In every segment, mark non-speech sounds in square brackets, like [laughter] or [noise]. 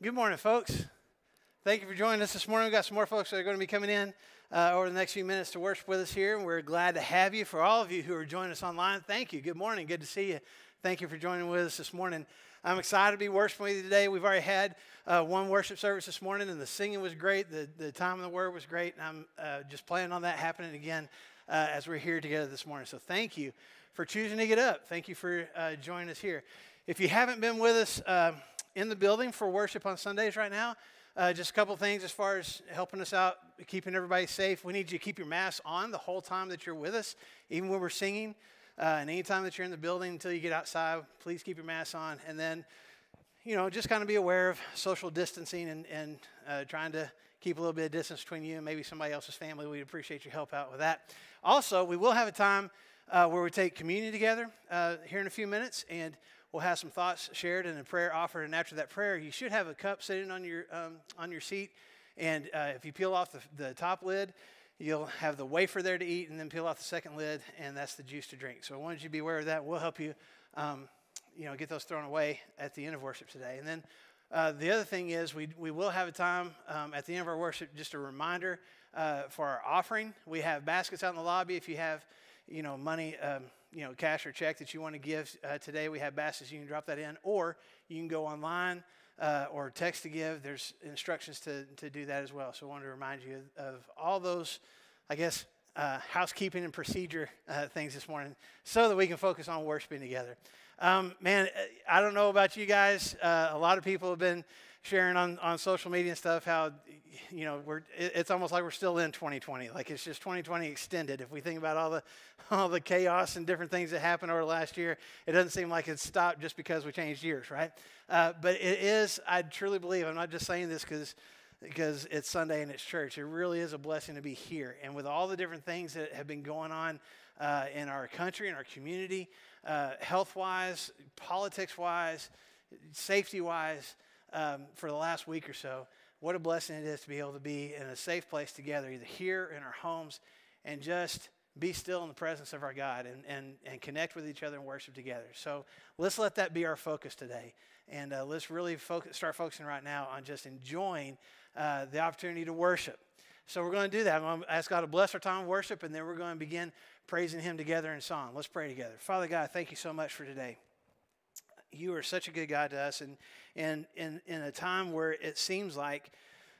Good morning, folks. Thank you for joining us this morning. We've got some more folks that are going to be coming in uh, over the next few minutes to worship with us here, and we're glad to have you. For all of you who are joining us online, thank you. Good morning. Good to see you. Thank you for joining with us this morning. I'm excited to be worshiping with you today. We've already had uh, one worship service this morning, and the singing was great. The, the time of the word was great, and I'm uh, just planning on that happening again uh, as we're here together this morning. So thank you for choosing to get up. Thank you for uh, joining us here. If you haven't been with us, uh, in the building for worship on Sundays right now. Uh, just a couple things as far as helping us out, keeping everybody safe. We need you to keep your mask on the whole time that you're with us, even when we're singing. Uh, and anytime that you're in the building until you get outside, please keep your mask on. And then, you know, just kind of be aware of social distancing and, and uh, trying to keep a little bit of distance between you and maybe somebody else's family. We'd appreciate your help out with that. Also, we will have a time uh, where we take communion together uh, here in a few minutes. And we'll have some thoughts shared and a prayer offered. And after that prayer, you should have a cup sitting on your, um, on your seat. And uh, if you peel off the, the top lid, you'll have the wafer there to eat, and then peel off the second lid, and that's the juice to drink. So I wanted you to be aware of that. We'll help you, um, you know, get those thrown away at the end of worship today. And then uh, the other thing is we, we will have a time um, at the end of our worship, just a reminder uh, for our offering. We have baskets out in the lobby if you have, you know, money. Um, you know, cash or check that you want to give uh, today, we have baskets. You can drop that in, or you can go online uh, or text to give. There's instructions to, to do that as well. So I wanted to remind you of all those, I guess, uh, housekeeping and procedure uh, things this morning so that we can focus on worshiping together. Um, man, uh, I don't know about you guys. Uh, a lot of people have been sharing on, on social media and stuff how you know we're it's almost like we're still in 2020 like it's just 2020 extended. If we think about all the [laughs] all the chaos and different things that happened over last year it doesn't seem like it's stopped just because we changed years right? Uh, but it is i truly believe i'm not just saying this because because it's sunday and it's church it really is a blessing to be here. And with all the different things that have been going on uh, in our country and our community uh, health wise politics wise safety wise um, for the last week or so. What a blessing it is to be able to be in a safe place together, either here in our homes, and just be still in the presence of our God and, and, and connect with each other and worship together. So let's let that be our focus today. And uh, let's really focus, start focusing right now on just enjoying uh, the opportunity to worship. So we're going to do that. I'm going to ask God to bless our time of worship, and then we're going to begin praising Him together in song. Let's pray together. Father God, thank you so much for today you are such a good God to us. And, and, in in a time where it seems like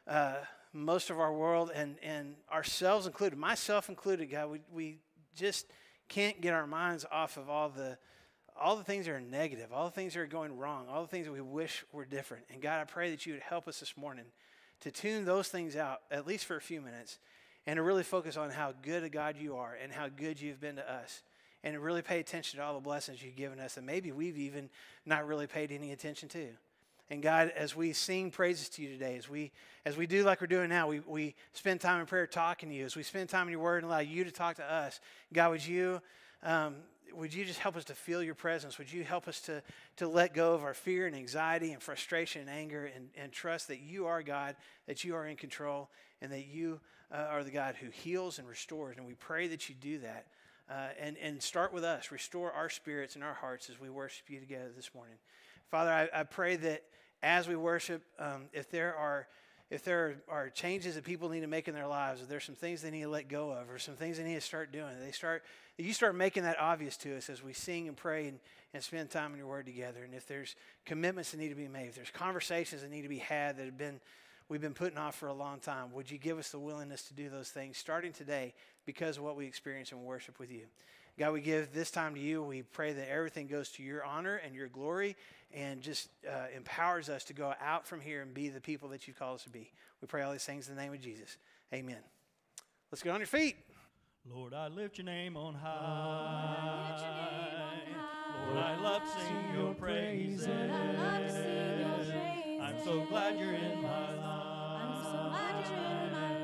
uh, most of our world and, and ourselves included, myself included, God, we, we just can't get our minds off of all the all the things that are negative, all the things that are going wrong, all the things that we wish were different. And God, I pray that you would help us this morning to tune those things out, at least for a few minutes, and to really focus on how good a God you are and how good you've been to us and really pay attention to all the blessings you've given us that maybe we've even not really paid any attention to. And God, as we sing praises to you today, as we as we do like we're doing now, we, we spend time in prayer talking to you, as we spend time in your word and allow you to talk to us, God, would you um, would you just help us to feel your presence? Would you help us to, to let go of our fear and anxiety and frustration and anger and, and trust that you are God, that you are in control, and that you uh, are the God who heals and restores? And we pray that you do that uh, and, and start with us. Restore our spirits and our hearts as we worship you together this morning. Father, I, I pray that as we worship, um, if there are if there are changes that people need to make in their lives, if there's some things they need to let go of, or some things they need to start doing, they start you start making that obvious to us as we sing and pray and, and spend time in your word together. And if there's commitments that need to be made, if there's conversations that need to be had that have been we've been putting off for a long time. Would you give us the willingness to do those things starting today because of what we experience in worship with you? God, we give this time to you. We pray that everything goes to your honor and your glory and just uh, empowers us to go out from here and be the people that you've called us to be. We pray all these things in the name of Jesus. Amen. Let's get on your feet. Lord, I lift your name on high. Lord, I love singing your praises. I'm so glad you're in my life. I'm so glad you're in my life.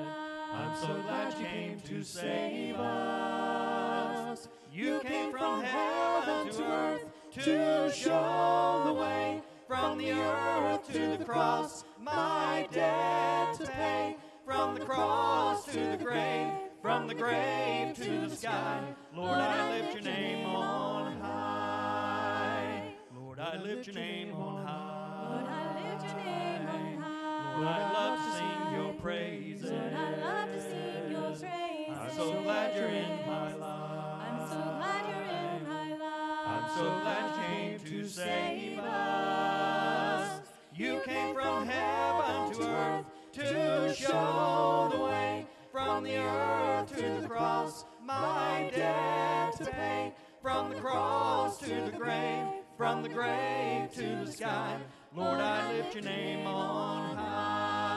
I'm so glad you're in my life. I'm so glad you came to save us. You came from heaven to earth to show the way from the earth to the cross, my debt to pay. From the cross to the grave, from the grave to the sky, Lord, I lift your name on high. Lord, I lift your name on high. Lord, I lift your name on Lord, I love to sing your praises. Lord, I love to sing your praises. I'm so glad you're in my life. I'm so glad you're in my life. I'm so glad you came to save us. You came from heaven to earth to show the way from the earth to the cross, my debt to pay. From the cross to the grave, from the grave to the sky. Lord, I lift your name on high.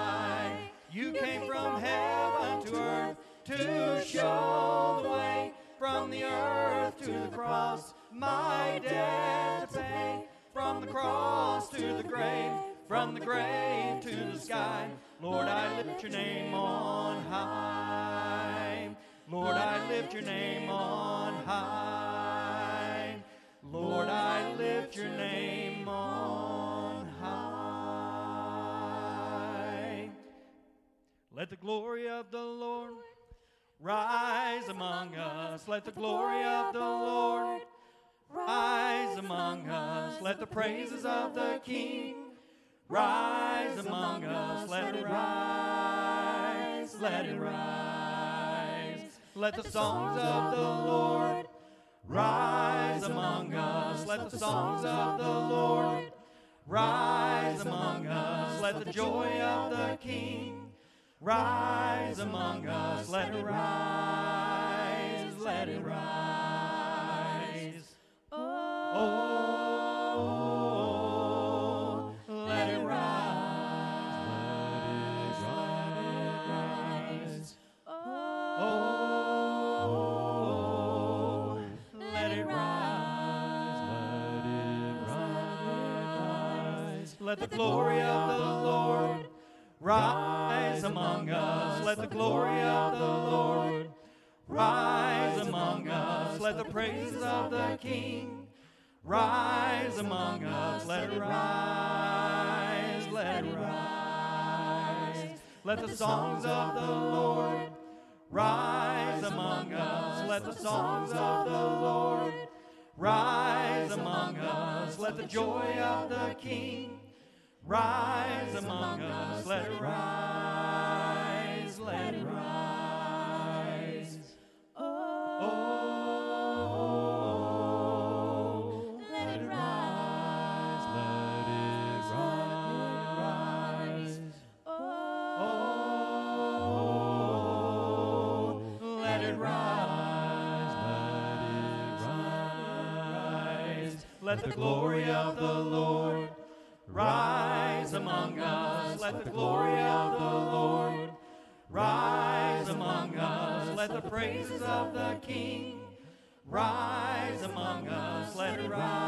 You came from heaven to earth to show the way from the earth to the cross, my debt to pay. From the cross to the grave, from the grave to the sky. Lord, I lift your name on high. Lord, I lift your name on high. Lord, I lift your name Let the glory of the Lord rise among us. Let the glory of the Lord rise among us. Let the praises of the King rise among us. Let it rise. Let it rise. Let the songs of the Lord rise among us. Let the songs of the Lord rise among us. Let the joy of the King rise among us. Let it rise. Let it rise. Oh, let it rise. Let it rise. Oh, let it rise. Let it rise. Let the glory of the the glory of the Lord rise among us. Let the praises of the King rise among us. Let it rise. Let it rise. Let the songs of the Lord rise among us. Let the songs of the Lord rise among us. Let the joy of the King rise among us. Let it rise. Let it rise. Oh, Let it rise. Let it rise. Oh, let it rise. Let it rise. Let the glory of the Lord praises of the King rise among us. Let it rise.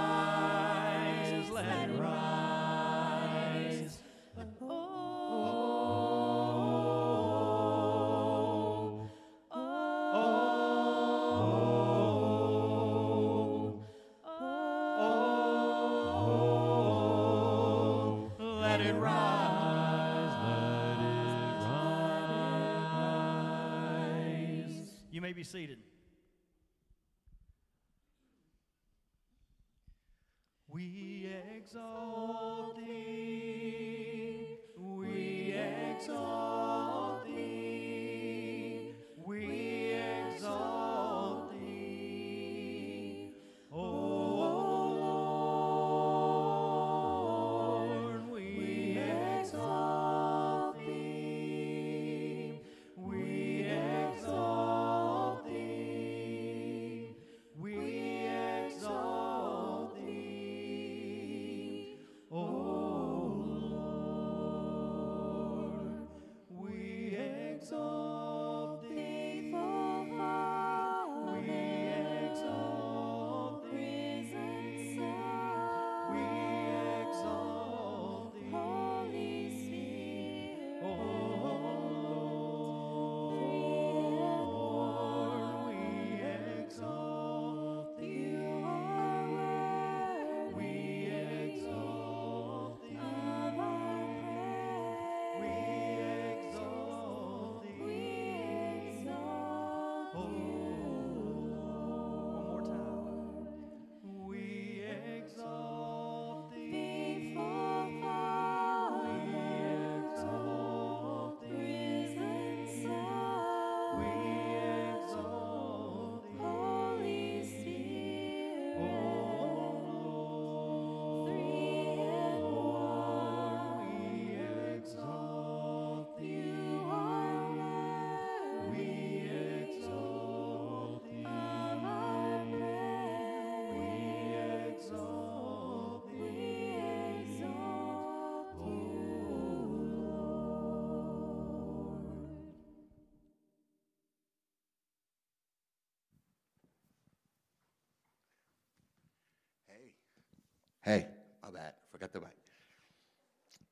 Hey, my bad. Forgot the mic.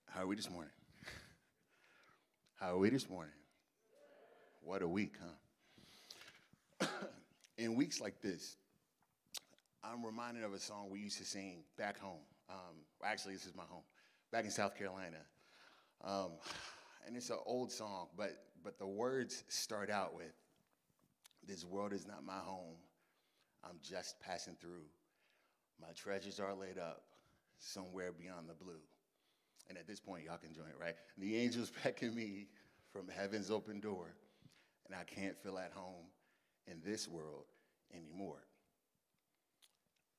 How are we this morning? How are we this morning? What a week, huh? [coughs] In weeks like this, I'm reminded of a song we used to sing back home. Um, actually, this is my home, back in South Carolina. Um, and it's an old song, but, but the words start out with This world is not my home. I'm just passing through. My treasures are laid up somewhere beyond the blue. And at this point, y'all can join it, right? The angels [laughs] beckon me from heaven's open door, and I can't feel at home in this world anymore.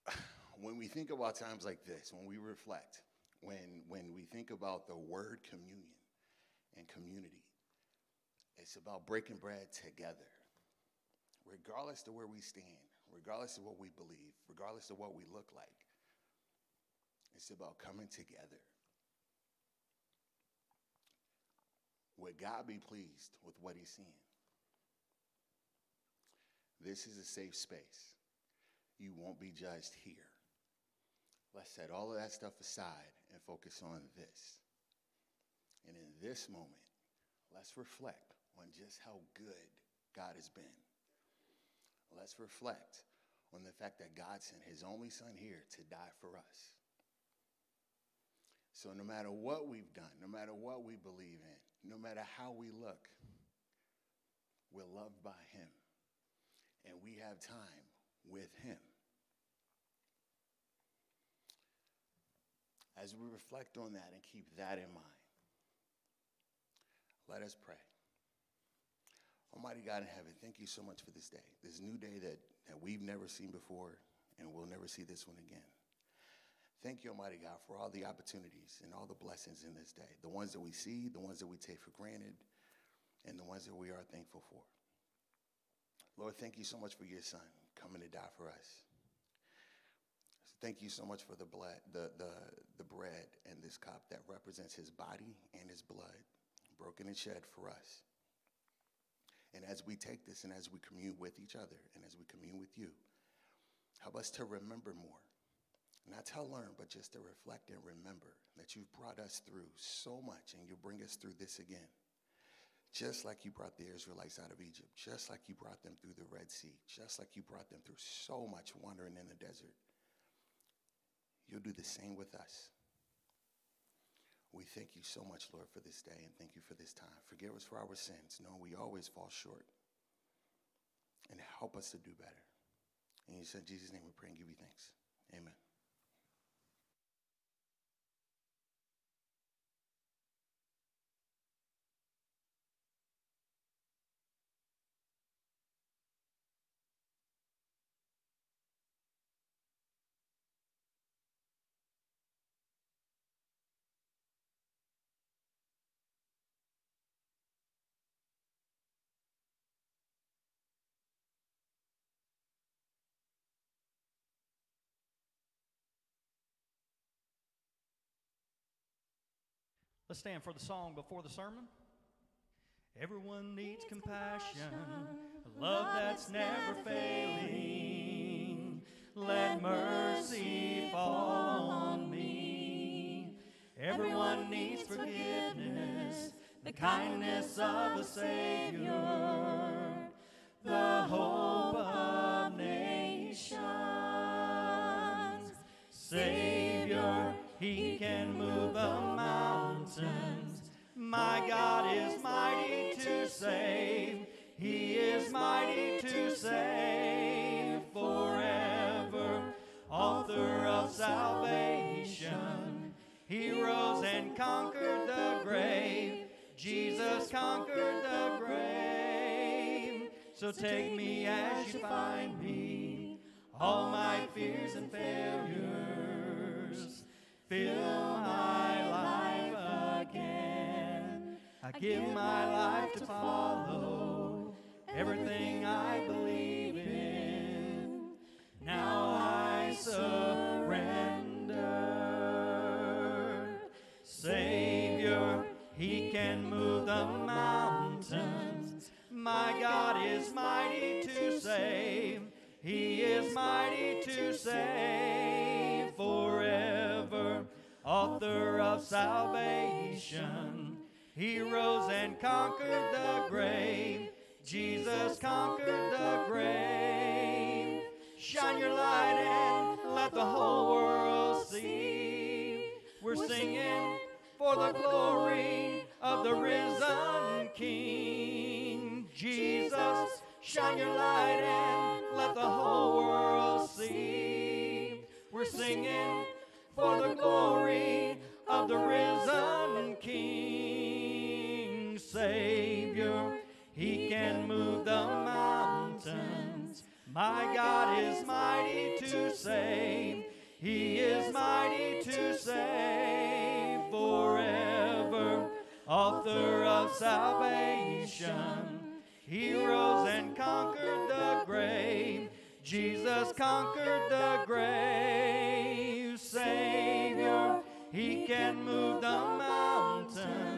[sighs] When we think about times like this, when we reflect, when, when we think about the word communion and community, it's about breaking bread together, regardless of where we stand, regardless of what we believe, regardless of what we look like. It's about coming together. Would God be pleased with what he's seeing? This is a safe space. You won't be judged here. Let's set all of that stuff aside and focus on this. And in this moment, let's reflect on just how good God has been. Let's reflect on the fact that God sent his only son here to die for us. So, no matter what we've done, no matter what we believe in, no matter how we look, we're loved by him. And we have time with him. As we reflect on that and keep that in mind, let us pray. Almighty God in heaven, thank you so much for this day, this new day that, that we've never seen before, and we'll never see this one again. Thank you, Almighty God, for all the opportunities and all the blessings in this day the ones that we see, the ones that we take for granted, and the ones that we are thankful for. Lord, thank you so much for your son coming to die for us. Thank you so much for the blood, the, the, the bread and this cup that represents his body and his blood, broken and shed for us. And as we take this and as we commune with each other and as we commune with you, help us to remember more. Not to learn, but just to reflect and remember that you've brought us through so much and you'll bring us through this again. Just like you brought the Israelites out of Egypt, just like you brought them through the Red Sea, just like you brought them through so much wandering in the desert. You'll do the same with us. We thank you so much, Lord, for this day and thank you for this time. Forgive us for our sins, knowing we always fall short. And help us to do better. In your son Jesus' name we pray and give you thanks. Amen. Let's stand for the song before the sermon. Everyone needs compassion, a love that's never failing. Let mercy fall on me. Everyone needs forgiveness, the kindness of a Savior, the hope of nations. Savior, He can move the mountains. My God is mighty to save. He is mighty to save forever. Author of salvation. He rose and conquered the grave. Jesus conquered the grave. So take me as you find me. All my fears and failures. Fill my life. I give my life to follow everything I believe in. Now I surrender. Savior, He can move the mountains. My God is mighty to save. He is mighty to save forever. author of salvation. He rose and conquered the grave. Jesus conquered the grave. Shine your light and let the whole world see. We're singing for the glory of the risen King. Jesus, shine your light and let the whole world see. We're singing for the glory of the risen King. Savior, He can move the mountains. My God is mighty to save. He is mighty to save forever. Author of salvation. He rose and conquered the grave. Jesus conquered the grave. Savior, He can move the mountains.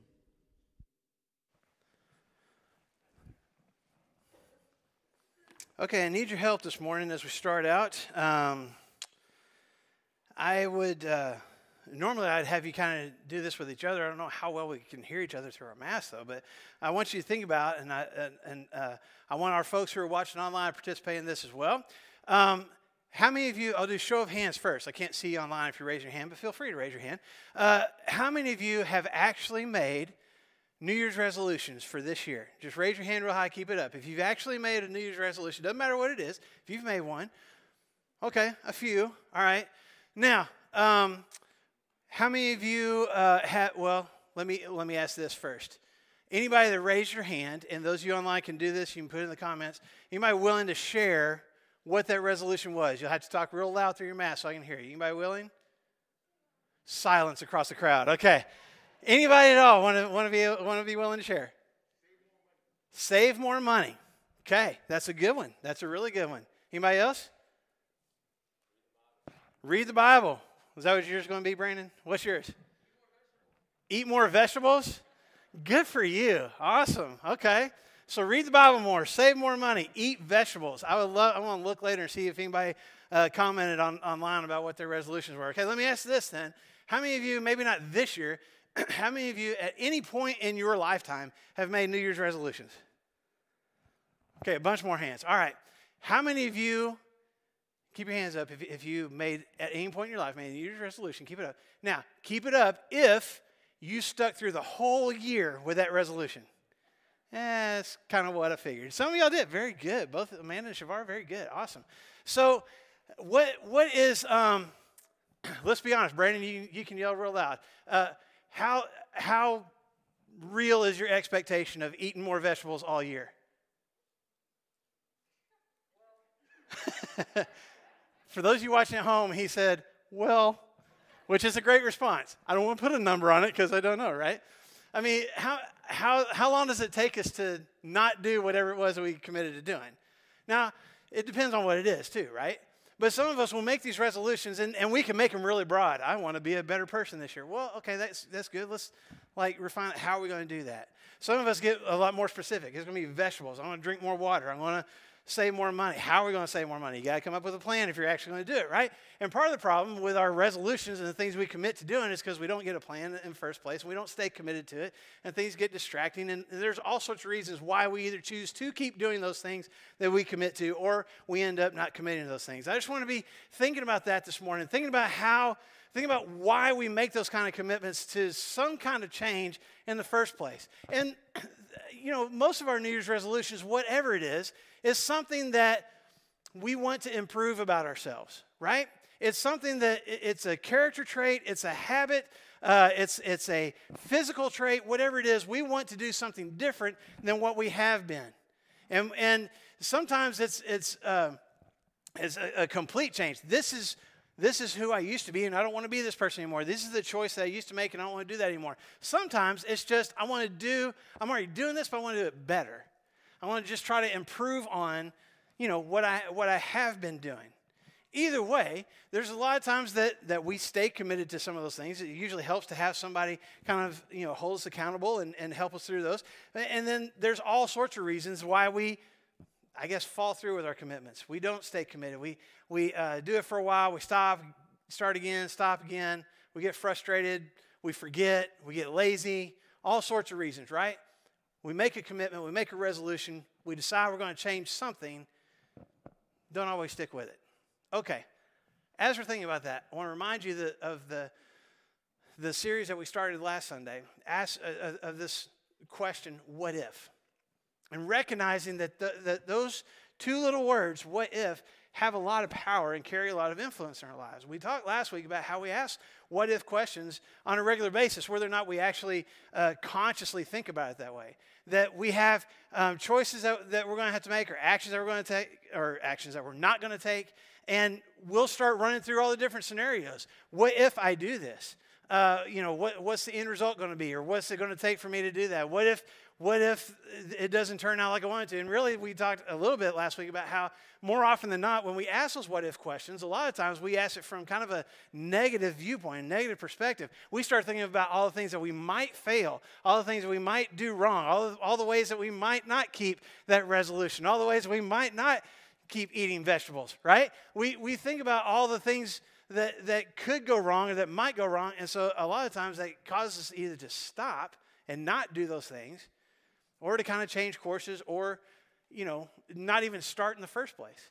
Okay, I need your help this morning as we start out. Um, I would uh, normally I'd have you kind of do this with each other. I don't know how well we can hear each other through our mask though, but I want you to think about and I and, and uh, I want our folks who are watching online to participate in this as well. Um, how many of you? I'll do show of hands first. I can't see you online if you raise your hand, but feel free to raise your hand. Uh, how many of you have actually made New Year's resolutions for this year. Just raise your hand real high, keep it up. If you've actually made a New Year's resolution, doesn't matter what it is, if you've made one, okay, a few, all right. Now, um, how many of you uh, have, well, let me, let me ask this first. Anybody that raised your hand, and those of you online can do this, you can put it in the comments. Anybody willing to share what that resolution was? You'll have to talk real loud through your mask so I can hear you. Anybody willing? Silence across the crowd. Okay. Anybody at all want to, want to, be, want to be willing to share? Save more money. Okay, that's a good one. That's a really good one. Anybody else? Read the Bible. Is that what yours is going to be, Brandon? What's yours? Eat more vegetables? Good for you. Awesome. Okay. So read the Bible more, save more money, eat vegetables. I would love. I want to look later and see if anybody uh, commented on online about what their resolutions were. Okay, let me ask this then: How many of you, maybe not this year, [clears throat] how many of you at any point in your lifetime have made New Year's resolutions? Okay, a bunch more hands. All right. How many of you, keep your hands up if, if you made, at any point in your life, made a New Year's resolution, keep it up. Now, keep it up if you stuck through the whole year with that resolution. Eh, that's kind of what I figured. Some of y'all did. Very good. Both Amanda and Shavar, very good. Awesome. So, what what is, um, [clears throat] let's be honest, Brandon, you, you can yell real loud. Uh, how, how real is your expectation of eating more vegetables all year? [laughs] For those of you watching at home, he said, well, which is a great response. I don't want to put a number on it because I don't know, right? I mean, how, how, how long does it take us to not do whatever it was that we committed to doing? Now, it depends on what it is, too, right? But some of us will make these resolutions and, and we can make them really broad. I want to be a better person this year. Well, okay, that's, that's good. Let's like refine it. how are we going to do that? Some of us get a lot more specific. It's going to be vegetables. I want to drink more water. I want to save more money. How are we going to save more money? You got to come up with a plan if you're actually going to do it, right? And part of the problem with our resolutions and the things we commit to doing is because we don't get a plan in the first place and we don't stay committed to it and things get distracting. And there's all sorts of reasons why we either choose to keep doing those things that we commit to or we end up not committing to those things. I just want to be thinking about that this morning, thinking about how Think about why we make those kind of commitments to some kind of change in the first place. And, [clears throat] you know, most of our New Year's resolutions, whatever it is, is something that we want to improve about ourselves, right? It's something that it's a character trait, it's a habit, uh, it's, it's a physical trait, whatever it is, we want to do something different than what we have been. And, and sometimes it's, it's, uh, it's a, a complete change. This is this is who I used to be, and I don't want to be this person anymore. This is the choice that I used to make, and I don't want to do that anymore. Sometimes it's just I want to do, I'm already doing this, but I want to do it better. I want to just try to improve on, you know, what I what I have been doing. Either way, there's a lot of times that, that we stay committed to some of those things. It usually helps to have somebody kind of, you know, hold us accountable and, and help us through those. And then there's all sorts of reasons why we, I guess, fall through with our commitments. We don't stay committed. We, we uh, do it for a while, we stop, start again, stop again. We get frustrated, we forget, we get lazy, all sorts of reasons, right? We make a commitment, we make a resolution, we decide we're going to change something, don't always stick with it. Okay, as we're thinking about that, I want to remind you that of the, the series that we started last Sunday, ask, uh, uh, of this question, what if? And recognizing that, the, that those two little words, what if, have a lot of power and carry a lot of influence in our lives. We talked last week about how we ask what if questions on a regular basis, whether or not we actually uh, consciously think about it that way. That we have um, choices that, that we're going to have to make, or actions that we're going to take, or actions that we're not going to take, and we'll start running through all the different scenarios. What if I do this? Uh, you know, what, what's the end result going to be, or what's it going to take for me to do that? What if, what if it doesn't turn out like I wanted to? And really, we talked a little bit last week about how more often than not, when we ask those what if questions, a lot of times we ask it from kind of a negative viewpoint, a negative perspective. We start thinking about all the things that we might fail, all the things that we might do wrong, all the, all the ways that we might not keep that resolution, all the ways we might not keep eating vegetables, right? We, we think about all the things that, that could go wrong or that might go wrong. And so a lot of times that causes us either to stop and not do those things or to kind of change courses or, you know, not even start in the first place.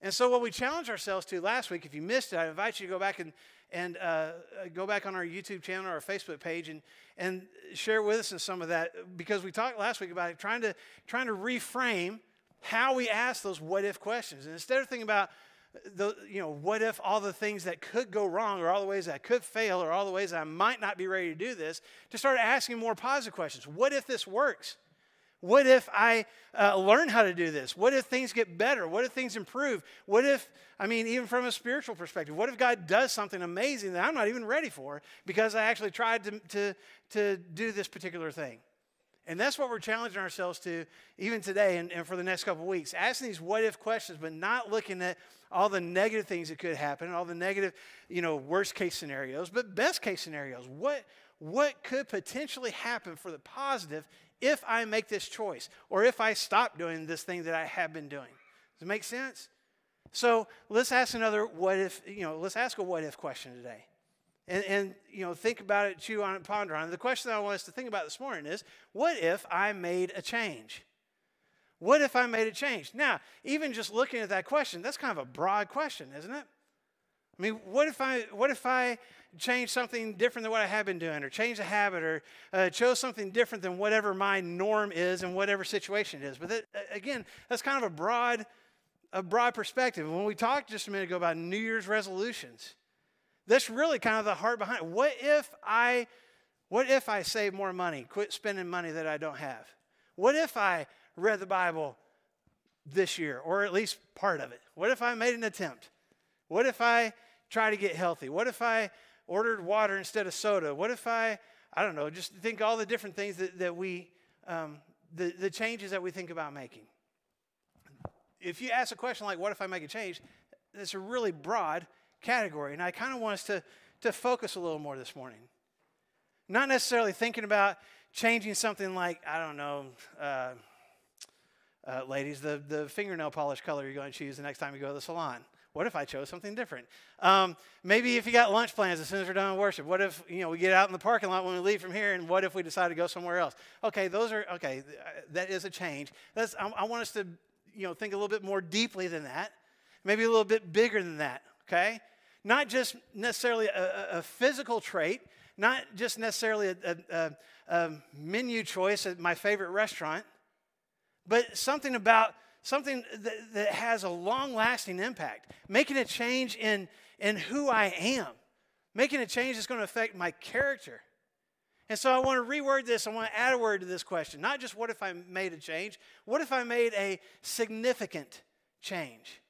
And so what we challenged ourselves to last week, if you missed it, I invite you to go back and, and uh, go back on our YouTube channel or our Facebook page and, and share with us in some of that because we talked last week about it, trying to, trying to reframe how we ask those what if questions. And instead of thinking about the, you know, what if all the things that could go wrong or all the ways that I could fail or all the ways I might not be ready to do this, to start asking more positive questions. What if this works? What if I uh, learn how to do this? What if things get better? What if things improve? What if, I mean, even from a spiritual perspective, what if God does something amazing that I'm not even ready for because I actually tried to, to, to do this particular thing? And that's what we're challenging ourselves to even today and, and for the next couple weeks. Asking these what if questions, but not looking at all the negative things that could happen, all the negative, you know, worst case scenarios, but best case scenarios. What, what could potentially happen for the positive if I make this choice or if I stop doing this thing that I have been doing? Does it make sense? So let's ask another what if, you know, let's ask a what if question today. And, and you know think about it chew on it ponder on it. The question that i want us to think about this morning is what if i made a change? What if i made a change? Now even just looking at that question that's kind of a broad question isn't it? I mean what if i what if i change something different than what i have been doing or change a habit or uh, chose something different than whatever my norm is in whatever situation it is but that, again that's kind of a broad a broad perspective when we talked just a minute ago about new year's resolutions that's really kind of the heart behind it. What if I what if I save more money, quit spending money that I don't have? What if I read the Bible this year, or at least part of it? What if I made an attempt? What if I try to get healthy? What if I ordered water instead of soda? What if I, I don't know, just think all the different things that, that we, um, the, the changes that we think about making. If you ask a question like, what if I make a change? It's a really broad category. And I kind of want us to, to focus a little more this morning. Not necessarily thinking about changing something like, I don't know, uh, uh, ladies, the, the fingernail polish color you're going to choose the next time you go to the salon. What if I chose something different? Um, maybe if you got lunch plans as soon as we're done with worship. What if you know we get out in the parking lot when we leave from here, and what if we decide to go somewhere else? Okay, those are okay. That is a change. That's I, I want us to you know think a little bit more deeply than that, maybe a little bit bigger than that okay? Not just necessarily a, a physical trait, not just necessarily a, a, a, menu choice at my favorite restaurant, but something about something that, that has a long lasting impact, making a change in, in who I am, making a change that's going to affect my character. And so I want to reword this. I want to add a word to this question. Not just what if I made a change, what if I made a significant change?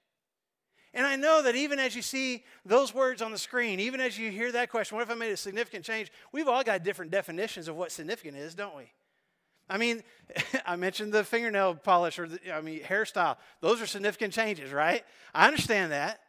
And I know that even as you see those words on the screen, even as you hear that question, what if I made a significant change? We've all got different definitions of what significant is, don't we? I mean, [laughs] I mentioned the fingernail polish or the, I mean, hairstyle. Those are significant changes, right? I understand that.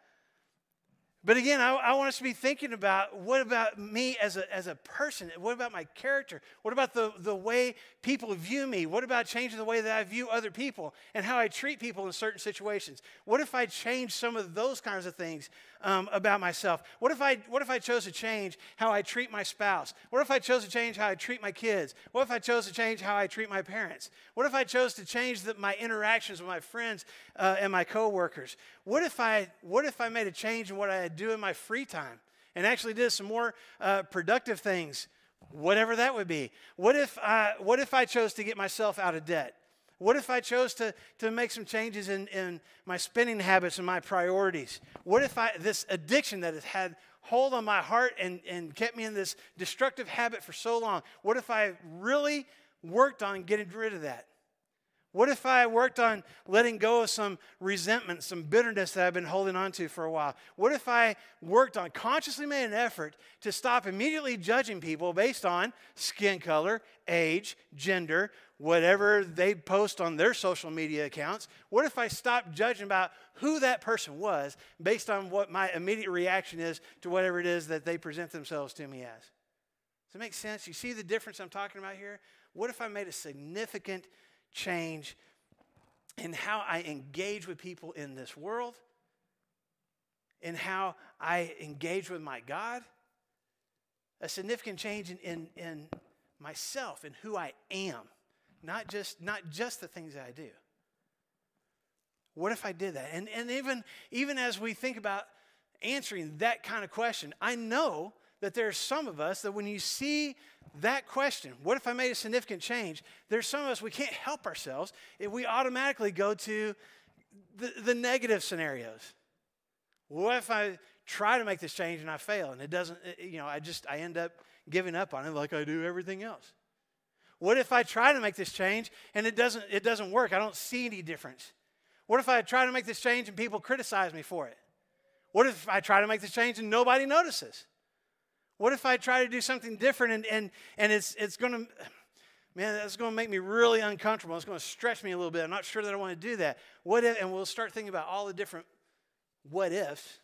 But again, I, I, want us to be thinking about what about me as a, as a person? What about my character? What about the, the way people view me? What about changing the way that I view other people and how I treat people in certain situations? What if I change some of those kinds of things um, about myself? What if, I, what if I chose to change how I treat my spouse? What if I chose to change how I treat my kids? What if I chose to change how I treat my parents? What if I chose to change the, my interactions with my friends uh, and my coworkers? What if, I, what if I made a change in what I do in my free time and actually did some more uh, productive things? Whatever that would be. What if, I, what if I chose to get myself out of debt? What if I chose to, to make some changes in, in my spending habits and my priorities? What if I, this addiction that has had hold on my heart and, and kept me in this destructive habit for so long, what if I really worked on getting rid of that? What if I worked on letting go of some resentment, some bitterness that I've been holding on to for a while? What if I worked on, consciously made an effort to stop immediately judging people based on skin color, age, gender, whatever they post on their social media accounts? What if I stopped judging about who that person was based on what my immediate reaction is to whatever it is that they present themselves to me as? Does it make sense? You see the difference I'm talking about here? What if I made a significant change in how I engage with people in this world, in how I engage with my God, a significant change in, in, in myself and who I am, not just, not just the things that I do. What if I did that? And, and even, even as we think about answering that kind of question, I know that there's some of us that when you see that question, what if I made a significant change? There's some of us, we can't help ourselves if we automatically go to the, the negative scenarios. What if I try to make this change and I fail and it doesn't, you know, I just, I end up giving up on it like I do everything else? What if I try to make this change and it doesn't, it doesn't work? I don't see any difference. What if I try to make this change and people criticize me for it? What if I try to make this change and nobody notices? What if I try to do something different and, and, and it's, it's going to, man, that's going to make me really uncomfortable. It's going to stretch me a little bit. I'm not sure that I want to do that. What if, and we'll start thinking about all the different what ifs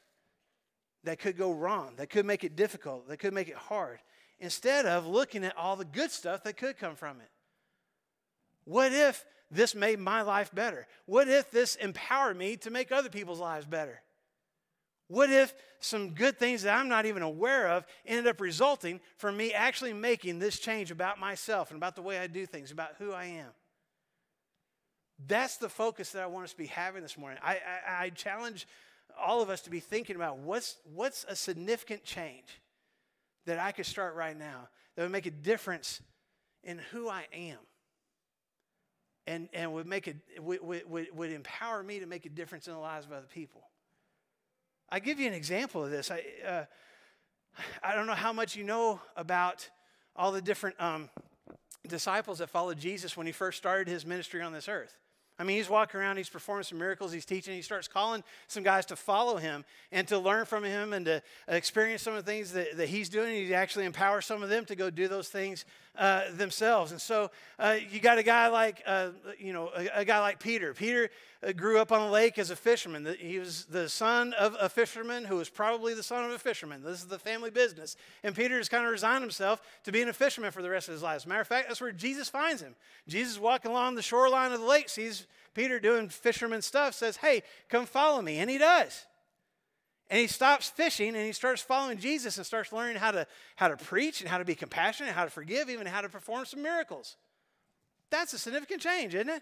that could go wrong, that could make it difficult, that could make it hard, instead of looking at all the good stuff that could come from it. What if this made my life better? What if this empowered me to make other people's lives better? What if some good things that I'm not even aware of ended up resulting from me actually making this change about myself and about the way I do things, about who I am? That's the focus that I want us to be having this morning. I, I, I challenge all of us to be thinking about what's, what's a significant change that I could start right now that would make a difference in who I am and, and would, make a, would, would, would empower me to make a difference in the lives of other people. I give you an example of this. I, uh, I don't know how much you know about all the different um, disciples that followed Jesus when he first started his ministry on this earth. I mean, he's walking around, he's performing some miracles, he's teaching, he starts calling some guys to follow him and to learn from him and to experience some of the things that, that he's doing. He actually empowers some of them to go do those things uh, themselves. And so uh, you got a guy like, uh, you know, a, a, guy like Peter. Peter uh, grew up on the lake as a fisherman. He was the son of a fisherman who was probably the son of a fisherman. This is the family business. And Peter just kind of resigned himself to being a fisherman for the rest of his life. As a matter of fact, that's where Jesus finds him. Jesus walking along the shoreline of the lake, sees Peter doing fisherman stuff, says, Hey, come follow me. And he does. And he stops fishing and he starts following Jesus and starts learning how to, how to preach and how to be compassionate, and how to forgive, even how to perform some miracles. That's a significant change, isn't it?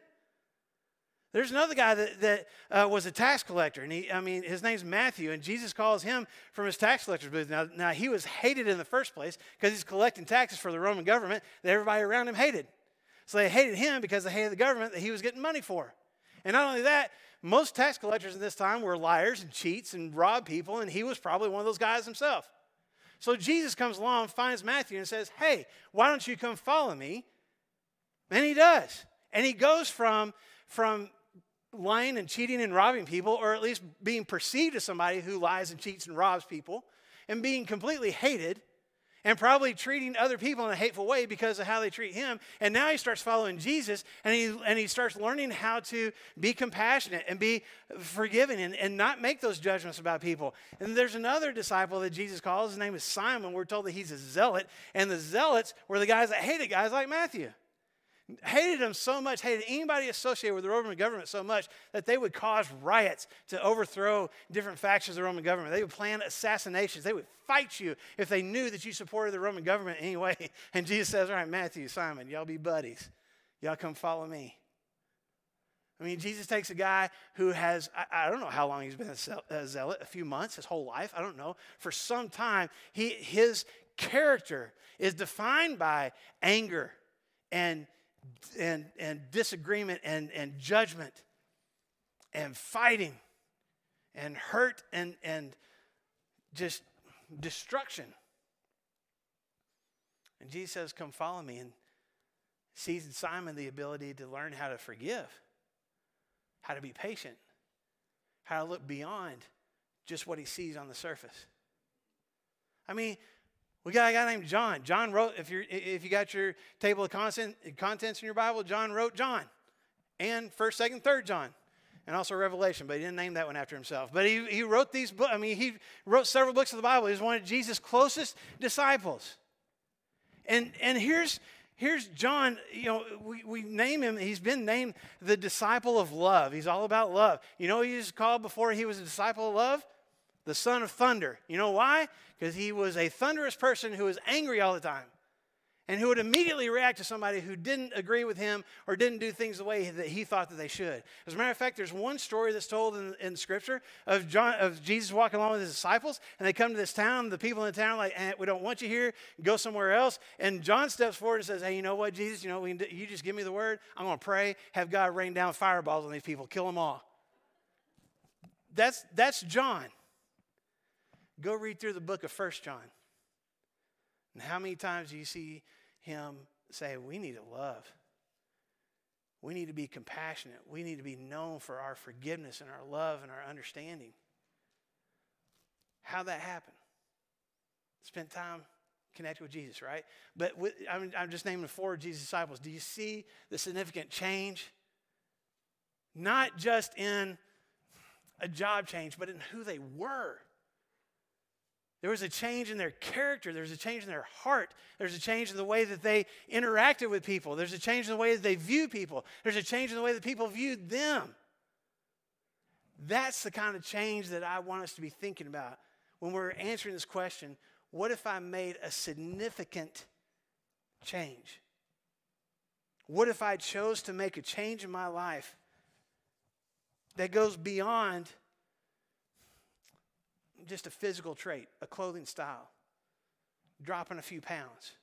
There's another guy that, that uh, was a tax collector, and he, I mean, his name's Matthew, and Jesus calls him from his tax collector's booth. Now, now he was hated in the first place because he's collecting taxes for the Roman government that everybody around him hated. So they hated him because they hated the government that he was getting money for. And not only that, most tax collectors in this time were liars and cheats and robbed people, and he was probably one of those guys himself. So Jesus comes along, finds Matthew, and says, Hey, why don't you come follow me? And he does. And he goes from, from lying and cheating and robbing people, or at least being perceived as somebody who lies and cheats and robs people, and being completely hated, and probably treating other people in a hateful way because of how they treat him. And now he starts following Jesus and he, and he starts learning how to be compassionate and be forgiving and, and not make those judgments about people. And there's another disciple that Jesus calls. His name is Simon. We're told that he's a zealot. And the zealots were the guys that hated guys like Matthew hated them so much, hated anybody associated with the Roman government so much that they would cause riots to overthrow different factions of the Roman government. They would plan assassinations. They would fight you if they knew that you supported the Roman government anyway. [laughs] And Jesus says, All right, Matthew, Simon, y'all be buddies. Y'all come follow me. I mean, Jesus takes a guy who has, I, I don't know how long he's been a zealot, a few months, his whole life, I don't know. For some time, he, his character is defined by anger and and, and disagreement and, and judgment and fighting and hurt and, and just destruction. And Jesus says, Come follow me. And sees in Simon the ability to learn how to forgive, how to be patient, how to look beyond just what he sees on the surface. I mean, we got a guy named John. John wrote, if, you're, if you got your table of content, contents in your Bible, John wrote John and 1st, 2nd, 3rd John, and also Revelation, but he didn't name that one after himself. But he, he wrote these books, I mean, he wrote several books of the Bible. He was one of Jesus' closest disciples. And, and here's, here's John, you know, we, we name him, he's been named the disciple of love. He's all about love. You know he was called before he was a disciple of love? The son of thunder. You know why? Because he was a thunderous person who was angry all the time and who would immediately react to somebody who didn't agree with him or didn't do things the way that he thought that they should. As a matter of fact, there's one story that's told in, in Scripture of, John, of Jesus walking along with his disciples, and they come to this town. The people in the town are like, eh, "We don't want you here. Go somewhere else." And John steps forward and says, "Hey, you know what, Jesus? You know, do, you just give me the word. I'm going to pray. Have God rain down fireballs on these people. Kill them all." That's that's John. Go read through the book of First John. And how many times do you see him say, We need to love? We need to be compassionate. We need to be known for our forgiveness and our love and our understanding. How that happen? Spent time connected with Jesus, right? But with, I'm, I'm just naming four of Jesus' disciples. Do you see the significant change? Not just in a job change, but in who they were. There was a change in their character. There was a change in their heart. There's a change in the way that they interacted with people. There's a change in the way that they view people. There's a change in the way that people viewed them. That's the kind of change that I want us to be thinking about when we're answering this question what if I made a significant change? What if I chose to make a change in my life that goes beyond just a physical trait, a clothing style, dropping a few pounds?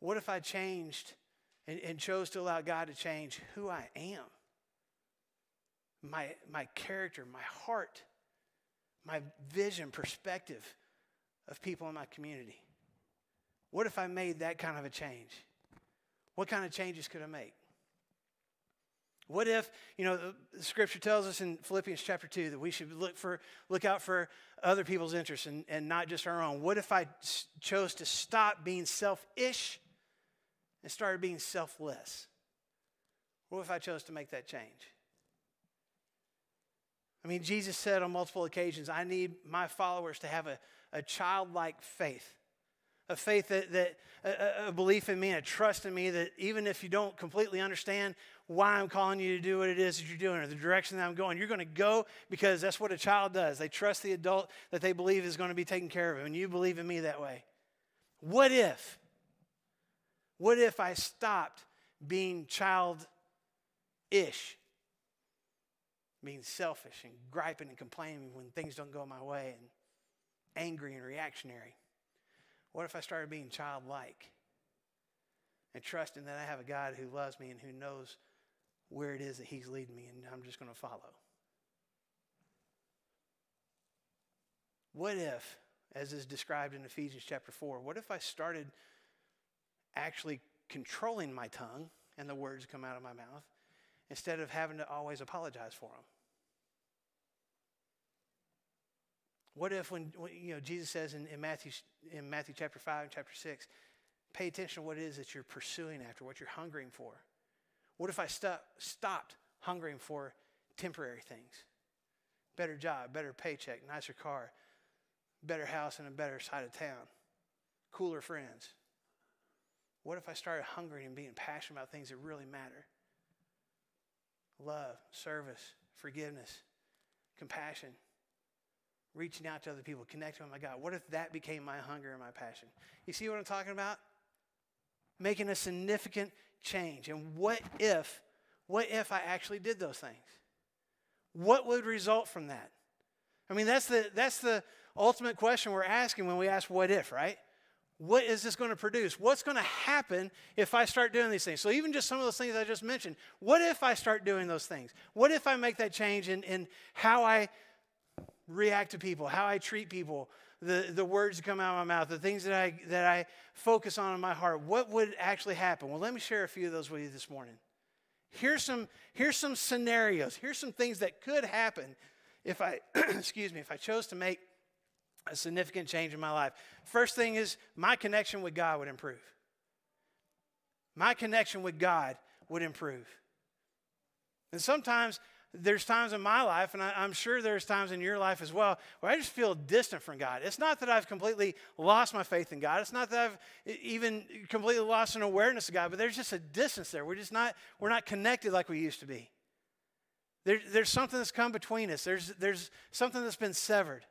What if I changed and, and chose to allow God to change who I am? My, my character, my heart, my vision, perspective of people in my community. What if I made that kind of a change? What kind of changes could I make? What if, you know, the scripture tells us in Philippians chapter 2 that we should look for look out for other people's interests and, and not just our own. What if I chose to stop being selfish and started being selfless? What if I chose to make that change? I mean, Jesus said on multiple occasions, I need my followers to have a, a childlike faith a faith that, that a, a, belief in me and a trust in me that even if you don't completely understand why I'm calling you to do what it is that you're doing or the direction that I'm going, you're going to go because that's what a child does. They trust the adult that they believe is going to be taking care of them, and you believe in me that way. What if? What if I stopped being child ish? Being selfish and griping and complaining when things don't go my way and angry and reactionary. What if I started being childlike and trusting that I have a God who loves me and who knows where it is that He's leading me and I'm just going to follow? What if, as is described in Ephesians chapter 4, what if I started actually controlling my tongue and the words come out of my mouth instead of having to always apologize for them? What if when, when you know Jesus says in, in Matthew in Matthew chapter five and chapter six, pay attention to what it is that you're pursuing after, what you're hungering for. What if I stop, stopped hungering for temporary things? Better job, better paycheck, nicer car, better house in a better side of town, cooler friends. What if I started hungering and being passionate about things that really matter? Love, service, forgiveness, compassion, reaching out to other people, connecting with my God. What if that became my hunger and my passion? You see what I'm talking about? Making a significant change. And what if, what if I actually did those things? What would result from that? I mean, that's the, that's the ultimate question we're asking when we ask what if, right? What is this going to produce? What's going to happen if I start doing these things? So, even just some of those things I just mentioned, what if I start doing those things? What if I make that change in, in how I react to people, how I treat people, the, the words that come out of my mouth, the things that I, that I focus on in my heart? What would actually happen? Well, let me share a few of those with you this morning. Here's some, here's some scenarios. Here's some things that could happen if I, [clears throat] excuse me, if I chose to make a significant change in my life. First thing is my connection with God would improve. My connection with God would improve. And sometimes there's times in my life, and I, am sure there's times in your life as well, where I just feel distant from God. It's not that I've completely lost my faith in God. It's not that I've even completely lost an awareness of God, but there's just a distance there. We're just not, we're not connected like we used to be. There, there's something that's come between us. There's, there's something that's been severed.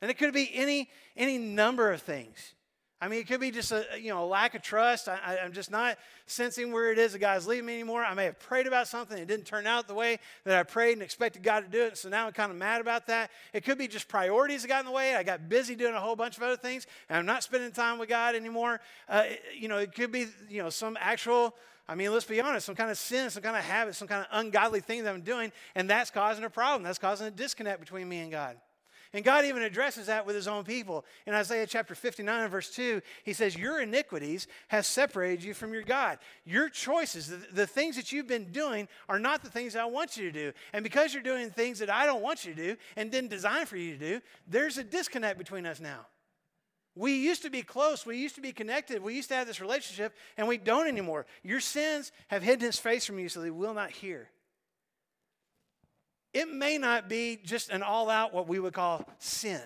And it could be any, any number of things. I mean, it could be just a you know a lack of trust. I, am just not sensing where it is the God's leading me anymore. I may have prayed about something, it didn't turn out the way that I prayed and expected God to do it. So now I'm kind of mad about that. It could be just priorities that got in the way. I got busy doing a whole bunch of other things, and I'm not spending time with God anymore. Uh, you know, it could be you know some actual. I mean, let's be honest, some kind of sin, some kind of habit, some kind of ungodly thing that I'm doing, and that's causing a problem. That's causing a disconnect between me and God. And God even addresses that with his own people. In Isaiah chapter 59, verse 2, he says, Your iniquities have separated you from your God. Your choices, the, the things that you've been doing, are not the things I want you to do. And because you're doing things that I don't want you to do and didn't design for you to do, there's a disconnect between us now. We used to be close. We used to be connected. We used to have this relationship, and we don't anymore. Your sins have hidden his face from you so they will not hear. It may not be just an all out, what we would call sin.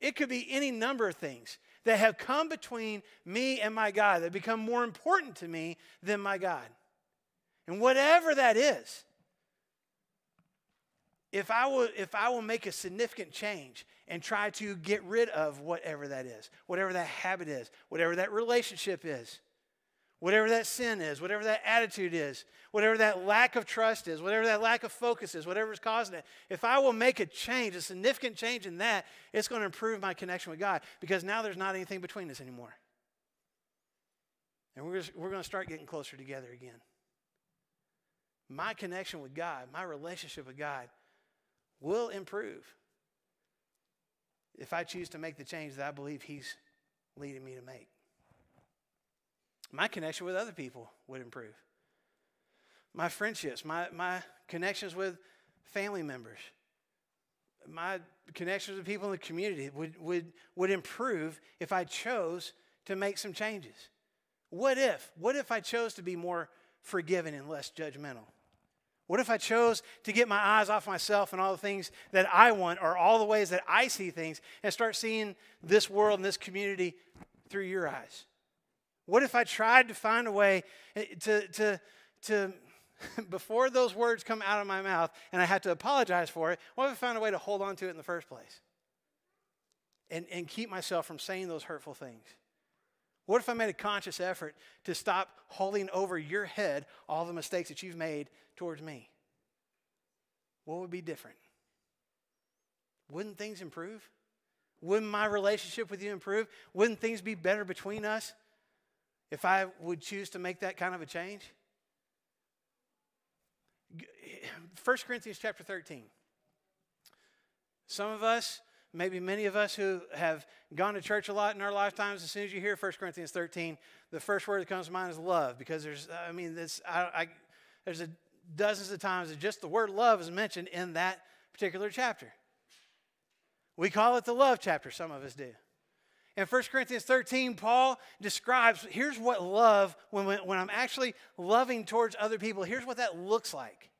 It could be any number of things that have come between me and my God that become more important to me than my God. And whatever that is, if I will, if I will make a significant change and try to get rid of whatever that is, whatever that habit is, whatever that relationship is, Whatever that sin is, whatever that attitude is, whatever that lack of trust is, whatever that lack of focus is, whatever is causing it, if I will make a change, a significant change in that, it's going to improve my connection with God because now there's not anything between us anymore. And we're, we're going to start getting closer together again. My connection with God, my relationship with God will improve if I choose to make the change that I believe He's leading me to make my connection with other people would improve. My friendships, my, my connections with family members, my connections with people in the community would, would, would improve if I chose to make some changes. What if? What if I chose to be more forgiving and less judgmental? What if I chose to get my eyes off myself and all the things that I want or all the ways that I see things and start seeing this world and this community through your eyes? What if I tried to find a way eh, to, to, to [laughs] before those words come out of my mouth and I have to apologize for it, what if I found a way to hold on to it in the first place? And, and keep myself from saying those hurtful things? What if I made a conscious effort to stop holding over your head all the mistakes that you've made towards me? What would be different? Wouldn't things improve? Wouldn't my relationship with you improve? Wouldn't things be better between us? If I would choose to make that kind of a change? 1 eh, Corinthians chapter 13. Some of us, maybe many of us who have gone to church a lot in our lifetimes, as soon as you hear 1 Corinthians 13, the first word that comes to mind is love. Because there's, uh, I mean, this, I, I, there's a, dozens of times that just the word love is mentioned in that particular chapter. We call it the love chapter, some of us do. In 1 Corinthians 13, Paul describes here's what love, when, when I'm actually loving towards other people, here's what that looks like.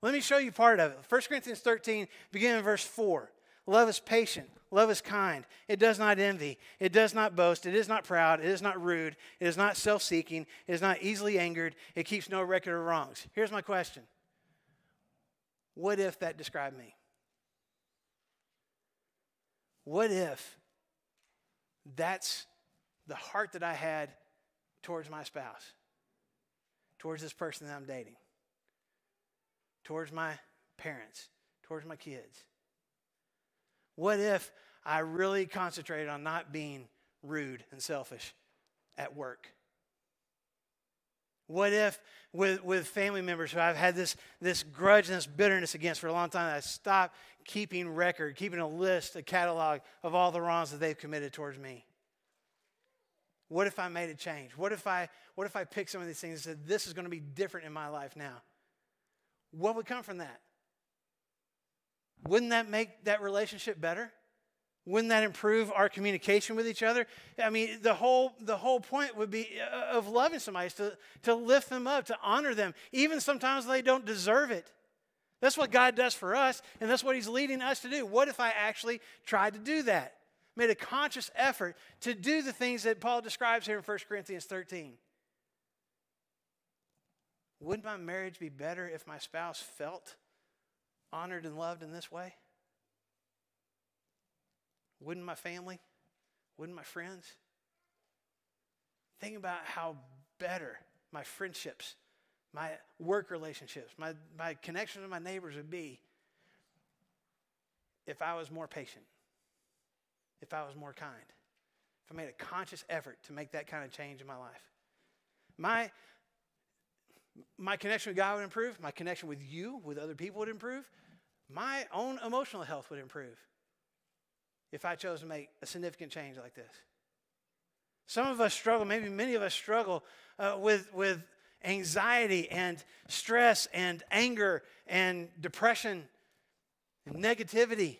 Let me show you part of it. 1 Corinthians 13, beginning in verse 4. Love is patient. Love is kind. It does not envy. It does not boast. It is not proud. It is not rude. It is not self seeking. It is not easily angered. It keeps no record of wrongs. Here's my question What if that described me? What if that's the heart that I had towards my spouse, towards this person that I'm dating, towards my parents, towards my kids? What if I really concentrated on not being rude and selfish at work? What if with, with family members who I've had this, this grudge and this bitterness against for a long time, I stop keeping record, keeping a list, a catalog of all the wrongs that they've committed towards me? What if I made a change? What if I, what if I picked some of these things and said, this is going to be different in my life now? What would come from that? Wouldn't that make that relationship better? Wouldn't that improve our communication with each other? I mean, the whole, the whole point would be uh, of loving somebody is to, to lift them up, to honor them, even sometimes they don't deserve it. That's what God does for us, and that's what He's leading us to do. What if I actually tried to do that? Made a conscious effort to do the things that Paul describes here in 1 Corinthians 13. Wouldn't my marriage be better if my spouse felt honored and loved in this way? Wouldn't my family? Wouldn't my friends? Think about how better my friendships, my work relationships, my, my connection with my neighbors would be if I was more patient, if I was more kind, if I made a conscious effort to make that kind of change in my life. My, my connection with God would improve. My connection with you, with other people would improve. My own emotional health would improve if I chose to make a significant change like this. Some of us struggle, maybe many of us struggle uh, with, with anxiety and stress and anger and depression and negativity.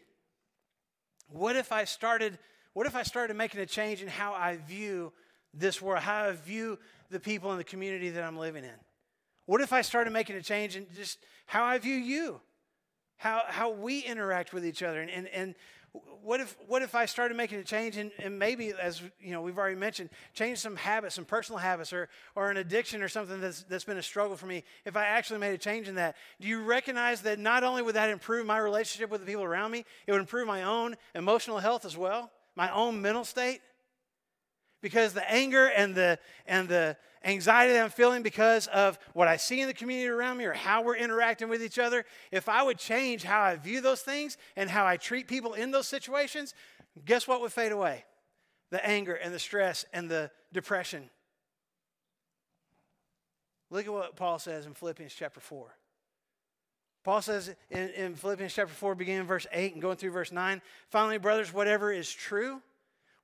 What if I started, what if I started making a change in how I view this world, how I view the people in the community that I'm living in? What if I started making a change in just how I view you? How, how we interact with each other and, and, and what if what if I started making a change and, and, maybe as you know we've already mentioned change some habits some personal habits or or an addiction or something that's that's been a struggle for me. If I actually made a change in that do you recognize that not only would that improve my relationship with the people around me it would improve my own emotional health as well my own mental state because the anger and the and the anxiety that I'm feeling because of what I see in the community around me or how we're interacting with each other, if I would change how I view those things and how I treat people in those situations, guess what would fade away? The anger and the stress and the depression. Look at what Paul says in Philippians chapter 4. Paul says in, in Philippians chapter 4, beginning in verse 8 and going through verse 9, finally, brothers, whatever is true,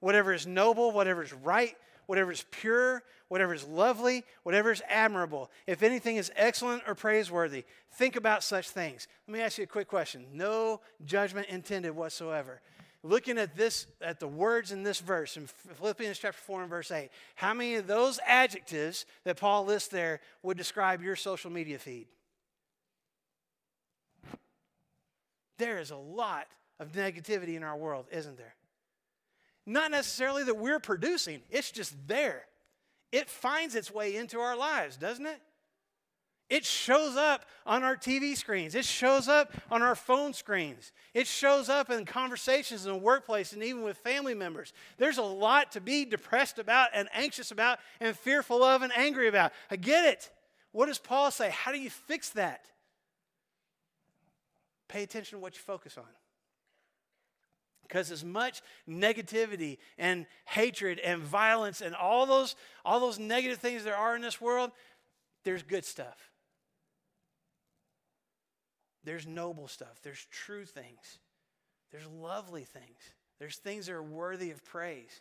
whatever is noble, whatever is right, whatever is pure, whatever is lovely, whatever is admirable, if anything is excellent or praiseworthy, think about such things. Let me ask you a quick question. No judgment intended whatsoever. Looking at this, at the words in this verse in Philippians chapter 4 and verse 8, how many of those adjectives that Paul lists there would describe your social media feed? There is a lot of negativity in our world, isn't there? Not necessarily that we're producing, it's just there. It finds its way into our lives, doesn't it? It shows up on our TV screens. It shows up on our phone screens. It shows up in conversations in the workplace and even with family members. There's a lot to be depressed about and anxious about and fearful of and angry about. I get it. What does Paul say? How do you fix that? Pay attention to what you focus on. Because as much negativity and hatred and violence and all those, all those negative things there are in this world, there's good stuff. There's noble stuff. There's true things. There's lovely things. There's things that are worthy of praise.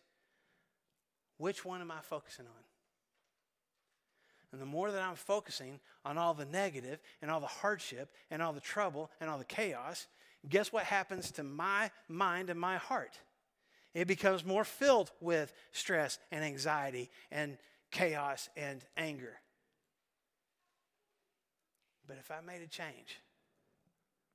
Which one am I focusing on? And the more that I'm focusing on all the negative and all the hardship and all the trouble and all the chaos, guess what happens to my mind and my heart? It becomes more filled with stress and anxiety and chaos and anger. But if I made a change,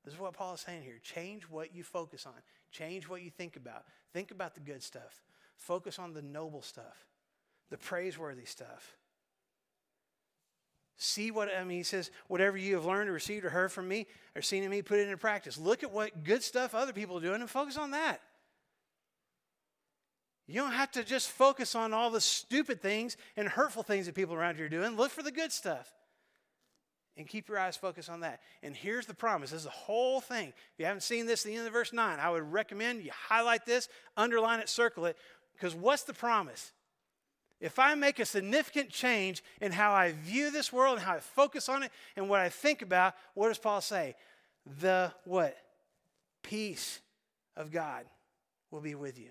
this is what Paul is saying here change what you focus on, change what you think about. Think about the good stuff, focus on the noble stuff, the praiseworthy stuff. See what, I mean, he says, whatever you have learned or received or heard from me or seen in me, put it into practice. Look at what good stuff other people are doing and focus on that. You don't have to just focus on all the stupid things and hurtful things that people around you are doing. Look for the good stuff and keep your eyes focused on that. And here's the promise this is the whole thing. If you haven't seen this at the end of verse 9, I would recommend you highlight this, underline it, circle it, because what's the promise? If I make a significant change in how I view this world and how I focus on it and what I think about, what does Paul say? The what? Peace of God will be with you.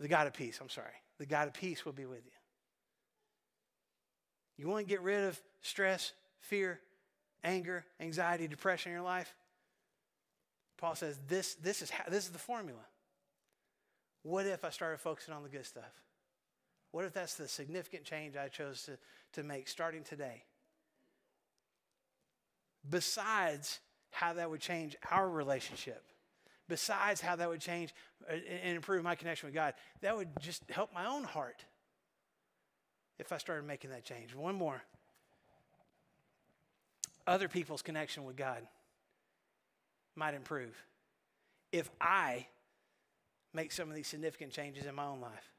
The God of peace, I'm sorry. The God of peace will be with you. You want to get rid of stress, fear, anger, anxiety, depression in your life? Paul says this, this, is, how, this is the formula. What if I started focusing on the good stuff? What if that's the significant change I chose to, to make starting today? Besides how that would change our relationship, besides how that would change uh, and improve my connection with God, that would just help my own heart if I started making that change. One more other people's connection with God might improve if I make some of these significant changes in my own life.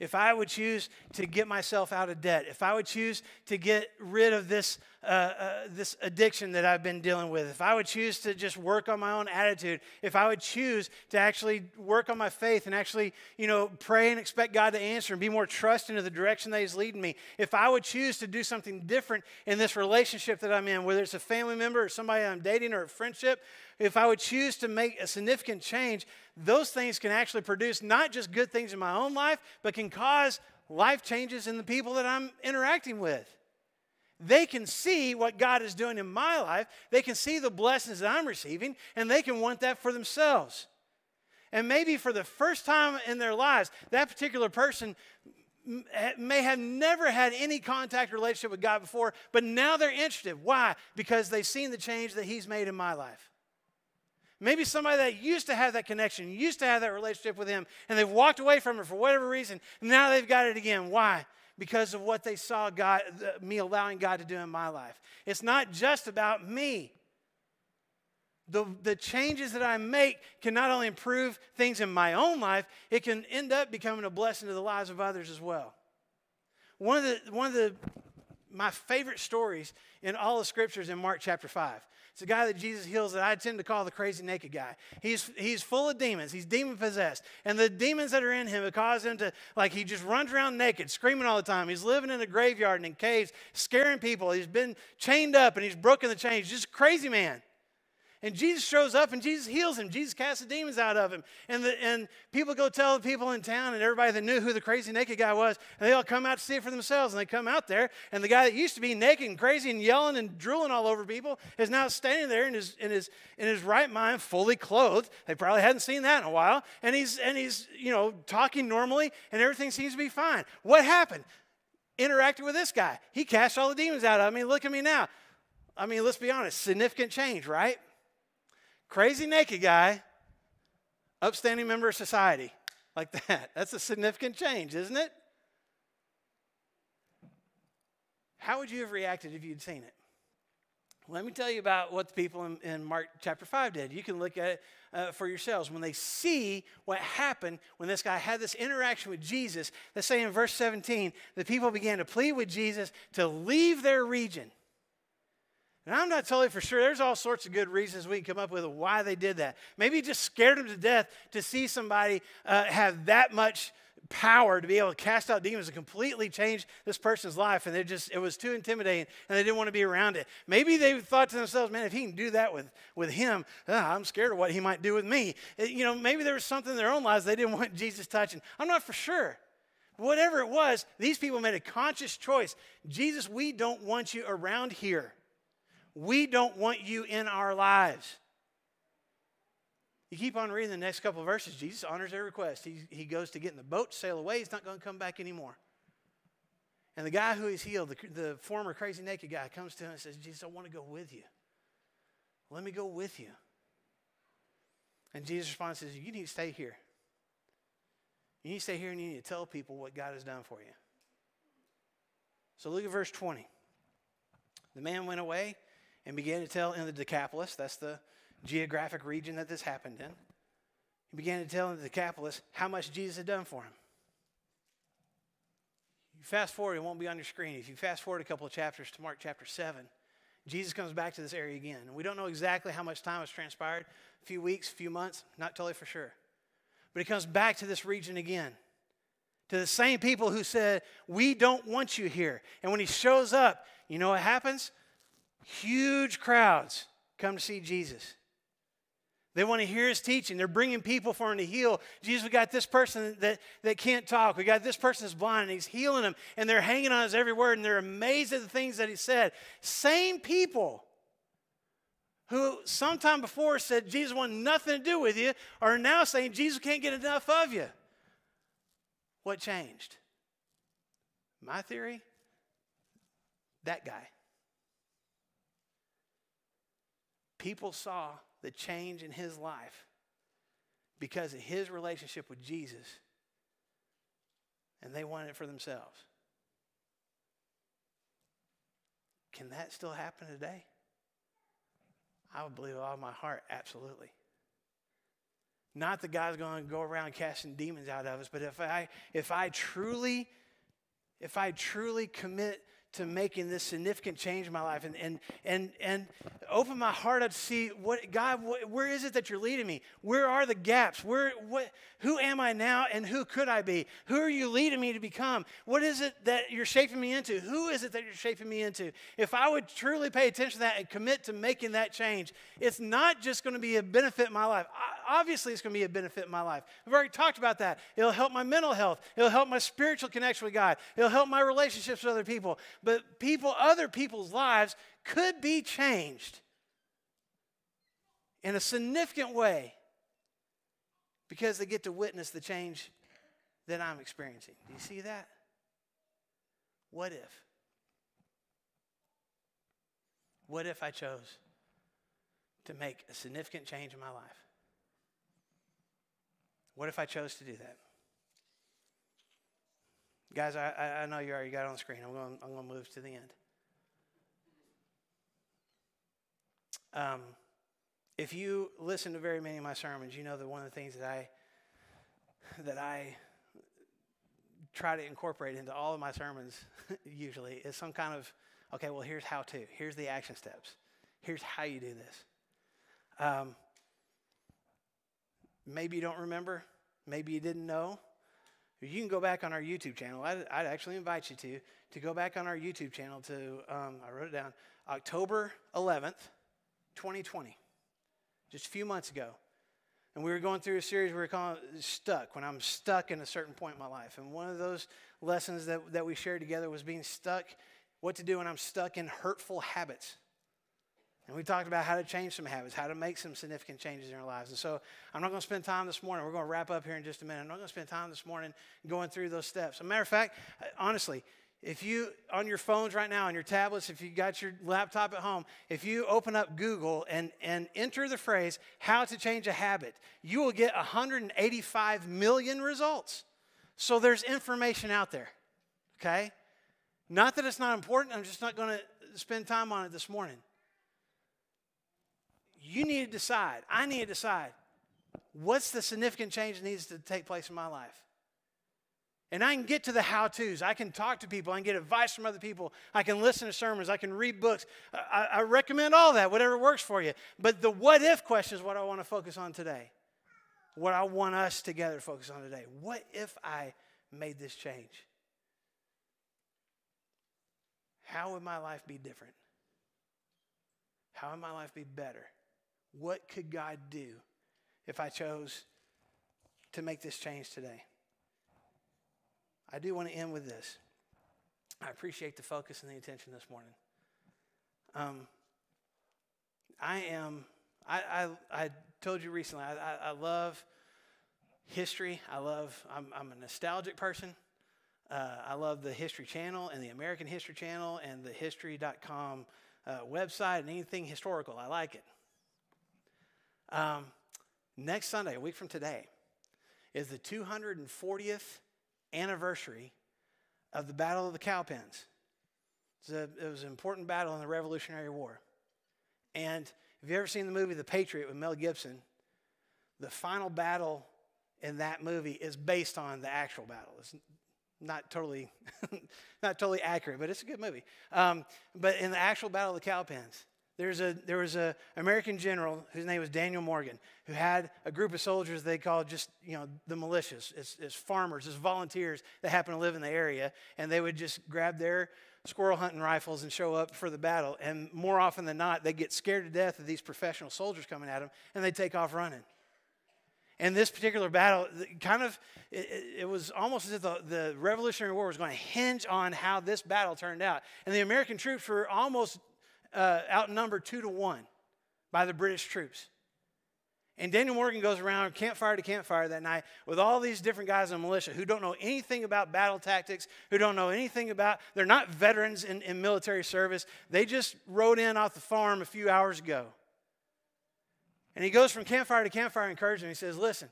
If I would choose to get myself out of debt, if I would choose to get rid of this, uh, uh, this addiction that I've been dealing with, if I would choose to just work on my own attitude, if I would choose to actually work on my faith and actually, you know, pray and expect God to answer and be more trusting of the direction that He's leading me, if I would choose to do something different in this relationship that I'm in, whether it's a family member or somebody I'm dating or a friendship, if I would choose to make a significant change, those things can actually produce not just good things in my own life, but can cause life changes in the people that I'm interacting with. They can see what God is doing in my life, they can see the blessings that I'm receiving, and they can want that for themselves. And maybe for the first time in their lives, that particular person may have never had any contact relationship with God before, but now they're interested. Why? Because they've seen the change that He's made in my life. Maybe somebody that used to have that connection, used to have that relationship with Him, and they've walked away from it for whatever reason. Now they've got it again. Why? Because of what they saw God, me allowing God to do in my life. It's not just about me. The, the changes that I make can not only improve things in my own life, it can end up becoming a blessing to the lives of others as well. One of the, one of the my favorite stories in all the scriptures in Mark chapter 5. It's a guy that Jesus heals that I tend to call the crazy naked guy. He's, he's full of demons. He's demon possessed. And the demons that are in him have caused him to, like, he just runs around naked, screaming all the time. He's living in a graveyard and in caves, scaring people. He's been chained up and he's broken the chains. Just crazy man. And Jesus shows up and Jesus heals him. Jesus casts the demons out of him. And, the, and people go tell the people in town and everybody that knew who the crazy naked guy was, and they all come out to see it for themselves. And they come out there, and the guy that used to be naked and crazy and yelling and drooling all over people is now standing there in his, in his, in his right mind, fully clothed. They probably hadn't seen that in a while. And he's, and he's, you know, talking normally, and everything seems to be fine. What happened? Interacted with this guy. He cast all the demons out of mean, look at me now. I mean, let's be honest, significant change, right? Crazy naked guy, upstanding member of society, like that. That's a significant change, isn't it? How would you have reacted if you'd seen it? Let me tell you about what the people in, in Mark chapter 5 did. You can look at it uh, for yourselves. When they see what happened when this guy had this interaction with Jesus, let's say in verse 17, the people began to plead with Jesus to leave their region. And I'm not totally for sure. There's all sorts of good reasons we can come up with why they did that. Maybe it just scared them to death to see somebody uh, have that much power to be able to cast out demons and completely change this person's life. And it just it was too intimidating and they didn't want to be around it. Maybe they thought to themselves man if he can do that with with him uh, i'm scared of what he might do with me. It, you know maybe there was something in their own lives they didn't [laughs] want jesus touching. I'm not for sure. Whatever it was these people made a conscious choice. Jesus we don't want you around here we don't want you in our lives. You keep on reading the next couple verses, Jesus honors their request. He, he goes to get in the boat, sail away. He's not going to come back anymore. And the guy who he's healed, the, the former crazy naked guy, comes to him and says, Jesus, I want to go with you. Let me go with you. And Jesus responds says, You need to stay here. You need to stay here and you need to tell people what God has done for you. So look at verse 20. The man went away and began to tell in the Decapolis, that's the geographic region that this happened in. He began to tell in the Decapolis how much Jesus had done for him. You fast forward, it won't be on your screen. If you fast forward a couple of chapters to Mark chapter 7, Jesus comes back to this area again. And we don't know exactly how much time has transpired a few weeks, a few months, not totally for sure. But he comes back to this region again, to the same people who said, We don't want you here. And when he shows up, you know what happens? Huge crowds come to see Jesus. They want to hear his teaching. They're bringing people for him to heal. Jesus, we got this person that, that can't talk. We got this person that's blind, and he's healing them. And they're hanging on his every word, and they're amazed at the things that he said. Same people who sometime before said Jesus wanted nothing to do with you are now saying Jesus can't get enough of you. What changed? My theory that guy. People saw the change in his life because of his relationship with Jesus, and they wanted it for themselves. Can that still happen today? I would believe with all my heart, absolutely. Not that God's going to go around casting demons out of us, but if I if I truly if I truly commit to making this significant change in my life and, and, and, and open my heart up to see what God, where is it that you're leading me? Where are the gaps? Where, what, who am I now and who could I be? Who are you leading me to become? What is it that you're shaping me into? Who is it that you're shaping me into? If I would truly pay attention to that and commit to making that change, it's not just going to be a benefit in my life. Obviously, it's going to be a benefit in my life. We've already talked about that. It'll help my mental health. It'll help my spiritual connection with God. It'll help my relationships with other people but people, other people's lives could be changed in a significant way because they get to witness the change that I'm experiencing. Do you see that? What if? What if I chose to make a significant change in my life? What if I chose to do that? Guys, I, I know you already got it on the screen. I'm going, I'm going to move to the end. Um, if you listen to very many of my sermons, you know that one of the things that I that I try to incorporate into all of my sermons [laughs] usually is some kind of okay. Well, here's how to. Here's the action steps. Here's how you do this. Um, maybe you don't remember. Maybe you didn't know. You can go back on our YouTube channel. I'd, I'd, actually invite you to to go back on our YouTube channel to um, I wrote it down October 11th, 2020, just a few months ago, and we were going through a series we were calling "Stuck." When I'm stuck in a certain point in my life, and one of those lessons that that we shared together was being stuck, what to do when I'm stuck in hurtful habits. And we talked about how to change some habits, how to make some significant changes in our lives. And so I'm not going to spend time this morning. We're going to wrap up here in just a minute. I'm not going to spend time this morning going through those steps. As a matter of fact, honestly, if you, on your phones right now, on your tablets, if you got your laptop at home, if you open up Google and, and enter the phrase, how to change a habit, you will get 185 million results. So there's information out there, okay? Not that it's not important, I'm just not going to spend time on it this morning you need to decide, I need to decide what's the significant change that needs to take place in my life. And I can get to the how to's. I can talk to people. I can get advice from other people. I can listen to sermons. I can read books. I, I recommend all that, whatever works for you. But the what if question is what I want to focus on today. What I want us together to focus on today. What if I made this change? How would my life be different? How would my life be better? What could God do if I chose to make this change today? I do want to end with this. I appreciate the focus and the attention this morning. Um, I am, I, I, I told you recently, I, I, I love history. I love, I'm, I'm a nostalgic person. Uh, I love the History Channel and the American History Channel and the History.com uh, website and anything historical. I like it. Um, next Sunday, a week from today, is the 240th anniversary of the Battle of the Cowpens. It was, a, it was an important battle in the Revolutionary War. And if you've ever seen the movie The Patriot with Mel Gibson, the final battle in that movie is based on the actual battle. It's not totally, [laughs] not totally accurate, but it's a good movie. Um, but in the actual Battle of the Cowpens, there's a, there was an American general whose name was Daniel Morgan who had a group of soldiers they called just, you know, the militias. It's, it's farmers, it's volunteers that happen to live in the area. And they would just grab their squirrel hunting rifles and show up for the battle. And more often than not, they get scared to death of these professional soldiers coming at them and they take off running. And this particular battle, kind of, it, it, was almost as if the, the Revolutionary War was going to hinge on how this battle turned out. And the American troops were almost uh, outnumbered two to one by the British troops. And Daniel Morgan goes around campfire to campfire that night with all these different guys in the militia who don't know anything about battle tactics, who don't know anything about, they're not veterans in, in military service. They just rode in off the farm a few hours ago. And he goes from campfire to campfire encouraging. He says, Listen,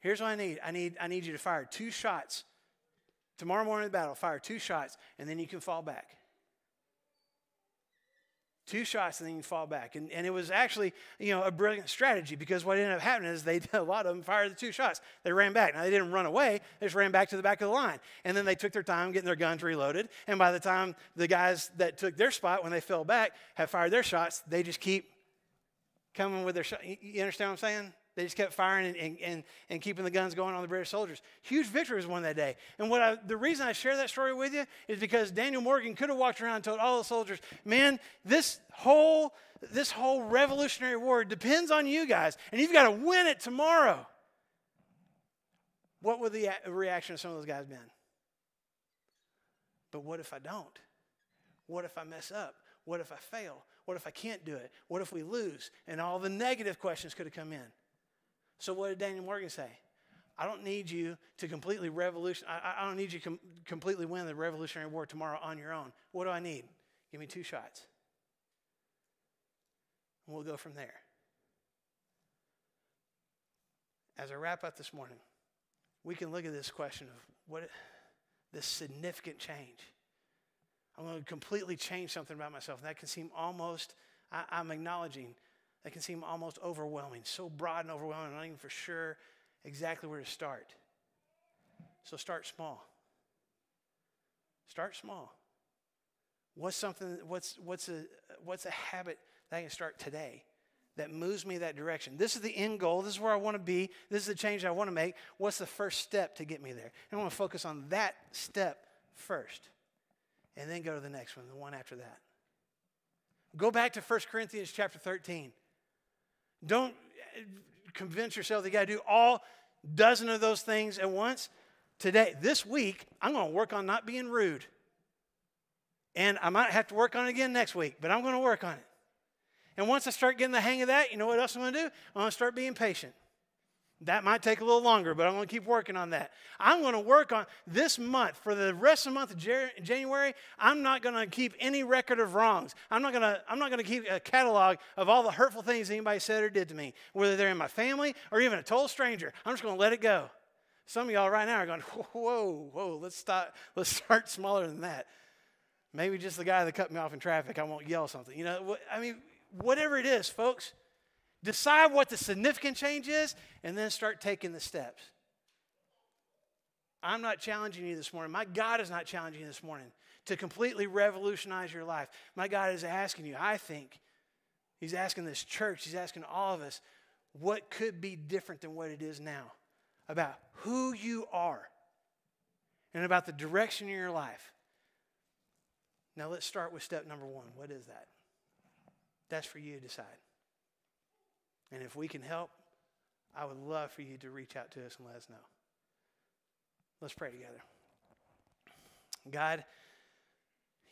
here's what I need. I need, I need you to fire two shots. Tomorrow morning in the battle, fire two shots, and then you can fall back. Two shots and then you fall back. And, and it was actually, you know, a brilliant strategy because what ended up happening is they [laughs] a lot of them fired the two shots. They ran back. Now they didn't run away, they just ran back to the back of the line. And then they took their time getting their guns reloaded. And by the time the guys that took their spot when they fell back have fired their shots, they just keep coming with their shot. You understand what I'm saying? They just kept firing and, and, and keeping the guns going on the British soldiers. Huge victory was won that day. And what I, the reason I share that story with you is because Daniel Morgan could have walked around and told all the soldiers, man, this whole, this whole Revolutionary War depends on you guys, and you've got to win it tomorrow. What would the reaction of some of those guys been? But what if I don't? What if I mess up? What if I fail? What if I can't do it? What if we lose? And all the negative questions could have come in. So, what did Daniel Morgan say? I don't need you to completely revolution. I, I don't need you to com- completely win the Revolutionary War tomorrow on your own. What do I need? Give me two shots. And we'll go from there. As I wrap up this morning, we can look at this question of what this significant change. I'm going to completely change something about myself. And that can seem almost, I, I'm acknowledging, that can seem almost overwhelming, so broad and overwhelming, I'm not even for sure exactly where to start. So start small. Start small. What's something, what's, what's, a, what's a habit that I can start today that moves me that direction? This is the end goal. This is where I want to be. This is the change I want to make. What's the first step to get me there? And I want to focus on that step first and then go to the next one, the one after that. Go back to 1 Corinthians chapter 13. Don't eh, convince yourself that you got to do all dozen of those things at once. Today, this week, I'm going to work on not being rude. And I might have to work on it again next week, but I'm going to work on it. And once I start getting the hang of that, you know what else I'm going to do? I'm going to start being patient. That might take a little longer, but I'm going to keep working on that. I'm going to work on this month, for the rest of the month of January, I'm not going to keep any record of wrongs. I'm not going to, I'm not going to keep a catalog of all the hurtful things anybody said or did to me, whether they're in my family or even a total stranger. I'm just going to let it go. Some of y'all right now are going, whoa, whoa, let's stop, let's start [laughs] smaller than that. Maybe just the guy that cut me off in traffic, I won't yell something. You know, I mean, whatever it is, folks, Decide what the significant change is, and then start taking the steps. I'm not challenging you this morning. My God is not challenging you this morning to completely revolutionize your life. My God is asking you, I think, He's asking this church, He's asking all of us, what could be different than what it is now about who you are and about the direction of your life. Now, let's start with step number one. What is that? That's for you to decide. And if we can help, I would love for you to reach out to us and let us know. Let's pray together. God,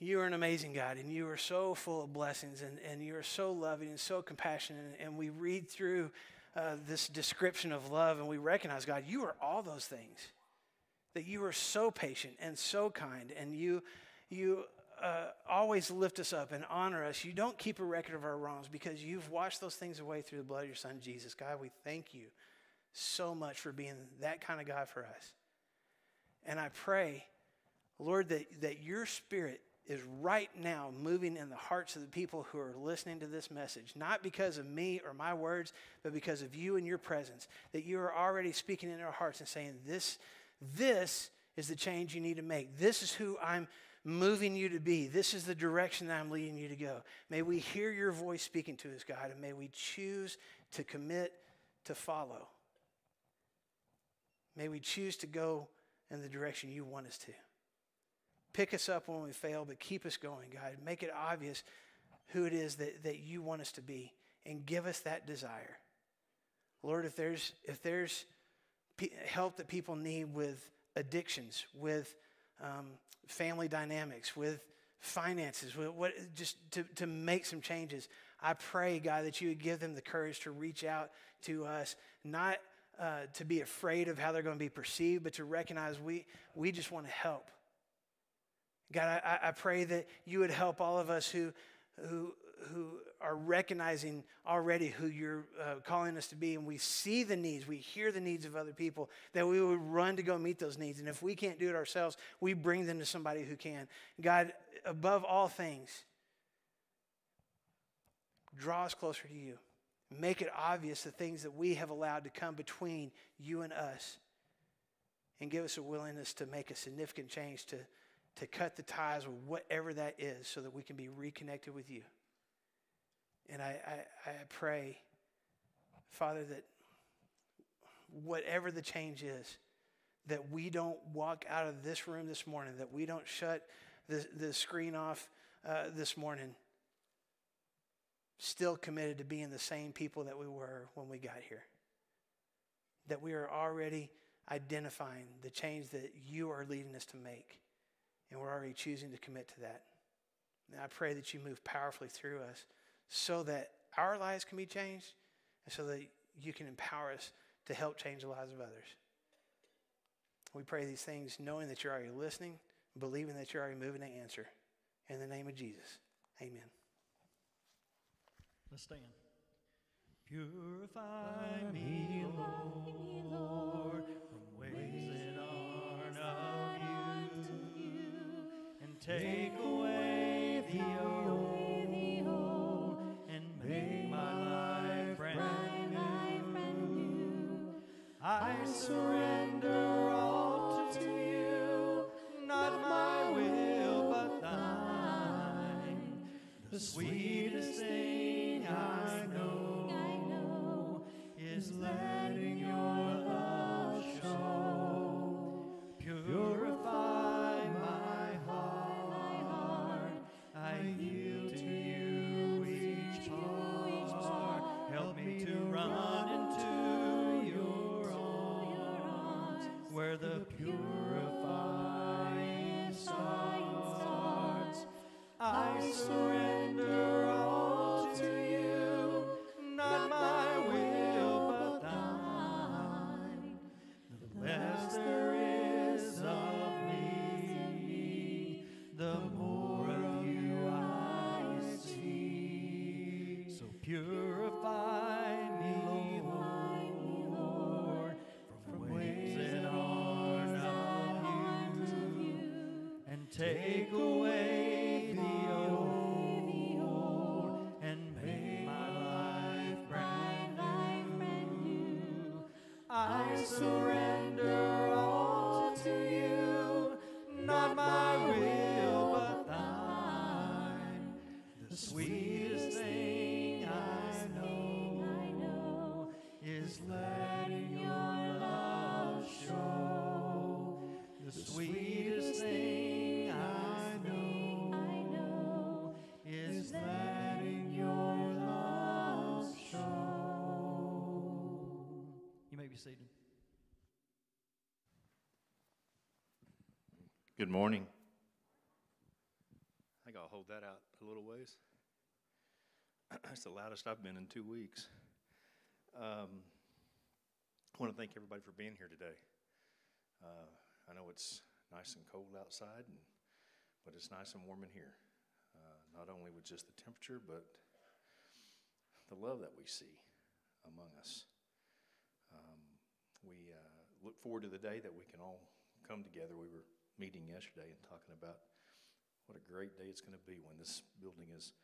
You are an amazing God, and you are so full of blessings, and, and you are so loving and so compassionate. And we read through uh, this description of love, and we recognize, God, you are all those things. That you are so patient and so kind, and you, you uh, always lift us up and honor us. You don't keep a record of our wrongs because you've washed those things away through the blood of your Son, Jesus. God, we thank you so much for being that kind of God for us. And I pray, Lord, that, that your spirit is right now moving in the hearts of the people who are listening to this message, not because of me or my words, but because of you and your presence, that you are already speaking in our hearts and saying, This, this is the change you need to make. This is who I'm moving you to be. This is the direction that I'm leading you to go. May we hear your voice speaking to us, God, and may we choose to commit to follow. May we choose to go in the direction you want us to. Pick us up when we fail, but keep us going, God. Make it obvious who it is that, that you want us to be and give us that desire. Lord, if there's, if there's help that people need with addictions, with um, family dynamics, with finances, with what, just to, to make some changes, I pray, God, that you would give them the courage to reach out to us, not uh, to be afraid of how they're going to be perceived, but to recognize we, we just want to help. God, I, I pray that you would help all of us who, who, who are recognizing already who you're uh, calling us to be, and we see the needs, we hear the needs of other people, that we would run to go meet those needs. And if we can't do it ourselves, we bring them to somebody who can. God, above all things, draw us closer to you. Make it obvious the things that we have allowed to come between you and us. And give us a willingness to make a significant change to to cut the ties with whatever that is so that we can be reconnected with you. And I, I, I pray, Father, that whatever the change is, that we don't walk out of this room this morning, that we don't shut the, the screen off uh, this morning, still committed to being the same people that we were when we got here. That we are already identifying the change that you are leading us to make. And we're already choosing to commit to that. And I pray that you move powerfully through us so that our lives can be changed and so that you can empower us to help change the lives of others. We pray these things knowing that you're already listening, believing that you're already moving to answer. In the name of Jesus, amen. Let's stand. Purify me, Lord, from ways that are not of you, and take away sweetest thing I know I know is letting your love show. Purify my heart. I yield to you each part. Help me to run into your arms where the purifying starts. I surrender take away Good morning. I think I'll hold that out a little ways. [clears throat] That's the loudest I've been in two weeks. Um, I want to thank everybody for being here today. Uh, I know it's nice and cold outside, and, but it's nice and warm in here. Uh, not only with just the temperature, but the love that we see among us. Um, we uh, look forward to the day that we can all come together. We were meeting yesterday and talking about what a great day it's going to be when this building is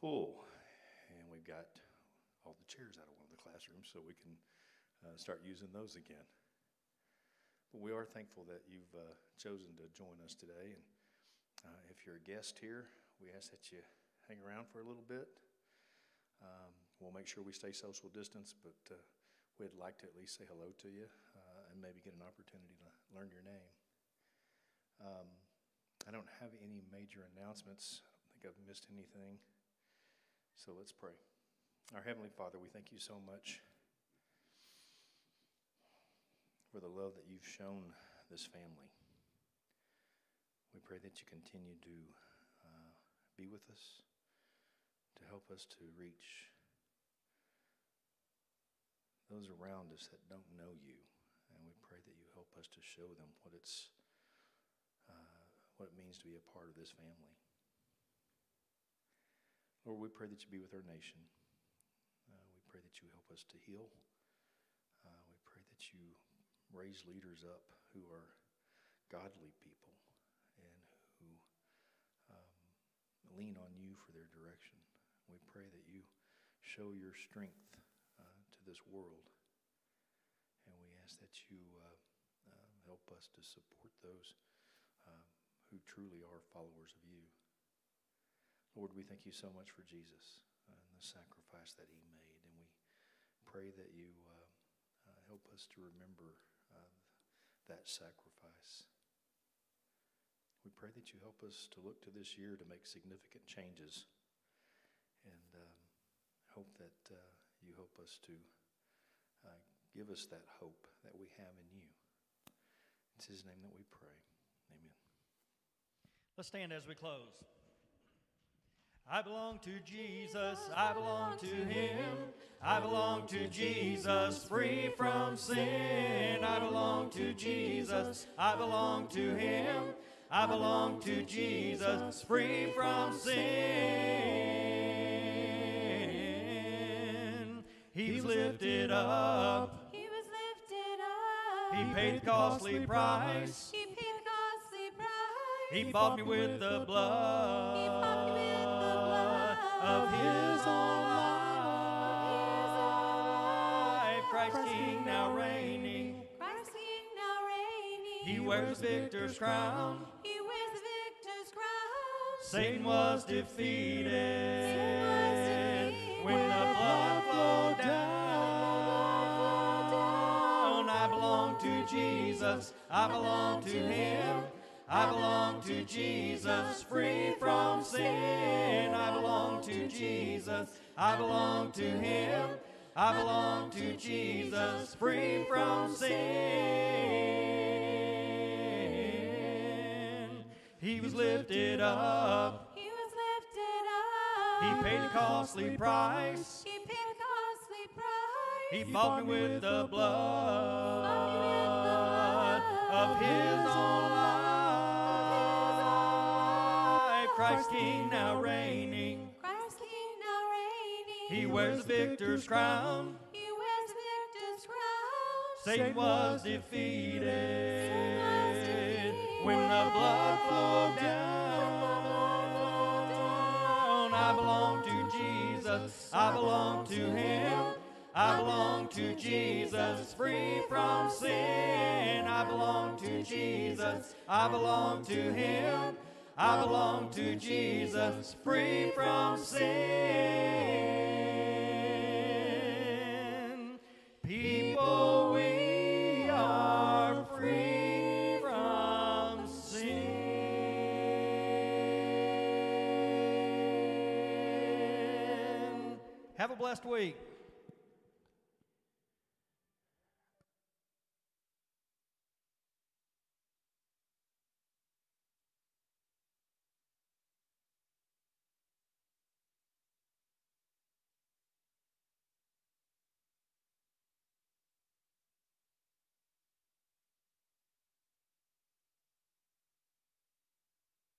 full and we've got all the chairs out of one of the classrooms so we can uh, start using those again. But we are thankful that you've uh, chosen to join us today. And uh, if you're a guest here, we ask that you hang around for a little bit. Um, we'll make sure we stay social distance, but uh, we'd like to at least say hello to you uh, and maybe get an opportunity to learn your name. Um, I don't have any major announcements. I don't think I've missed anything. So let's pray. Our Heavenly Father, we thank you so much for the love that you've shown this family. We pray that you continue to uh, be with us, to help us to reach those around us that don't know you. And we pray that you help us to show them what it's what it means to be a part of this family. Lord, we pray that you be with our nation. Uh, we pray that you help us to heal. Uh, we pray that you raise leaders up who are godly people and who um, lean on you for their direction. We pray that you show your strength uh, to this world. And we ask that you uh, uh, help us to support those who truly are followers of you. Lord, we thank you so much for Jesus and the sacrifice that he made. And we pray that you uh, uh, help us to remember uh, that sacrifice. We pray that you help us to look to this year to make significant changes and um, hope that uh, you help us to uh, give us that hope that we have in you. It's his name that we pray. Amen. Let's stand as we close. I belong to Jesus, I belong to Him. I belong to Jesus, free from sin. I belong to Jesus, I belong to Him. I belong to Jesus, free from sin. He's lifted up, He was lifted up. He paid the costly price. He bought me with the blood, He bought me with the blood of His own life. Christ King now reigning. Christ King now reigning. He wears victor's crown. He wears the victor's crown. Satan was defeated Satan was defeated. when the blood flowed down. I belong to Jesus. I belong to Him. I belong to Jesus, free from sin. I belong to Jesus. I belong to Him. I belong to Jesus, free from sin. He was lifted up. He was lifted up. He paid a costly price. He paid a costly price. He bought me with the blood Bought me with the blood of His own King now reigning. Christ King now reigning. He wears the victor's crown. He wears the victor's crown. Satan was defeated Satan was defeated. when the blood flowed down. I belong to Jesus. I belong to Him. I belong to Jesus, free from sin. I belong to Jesus. I belong to Him. I belong to Jesus, free from sin. People, we are free from sin. Have a blessed week.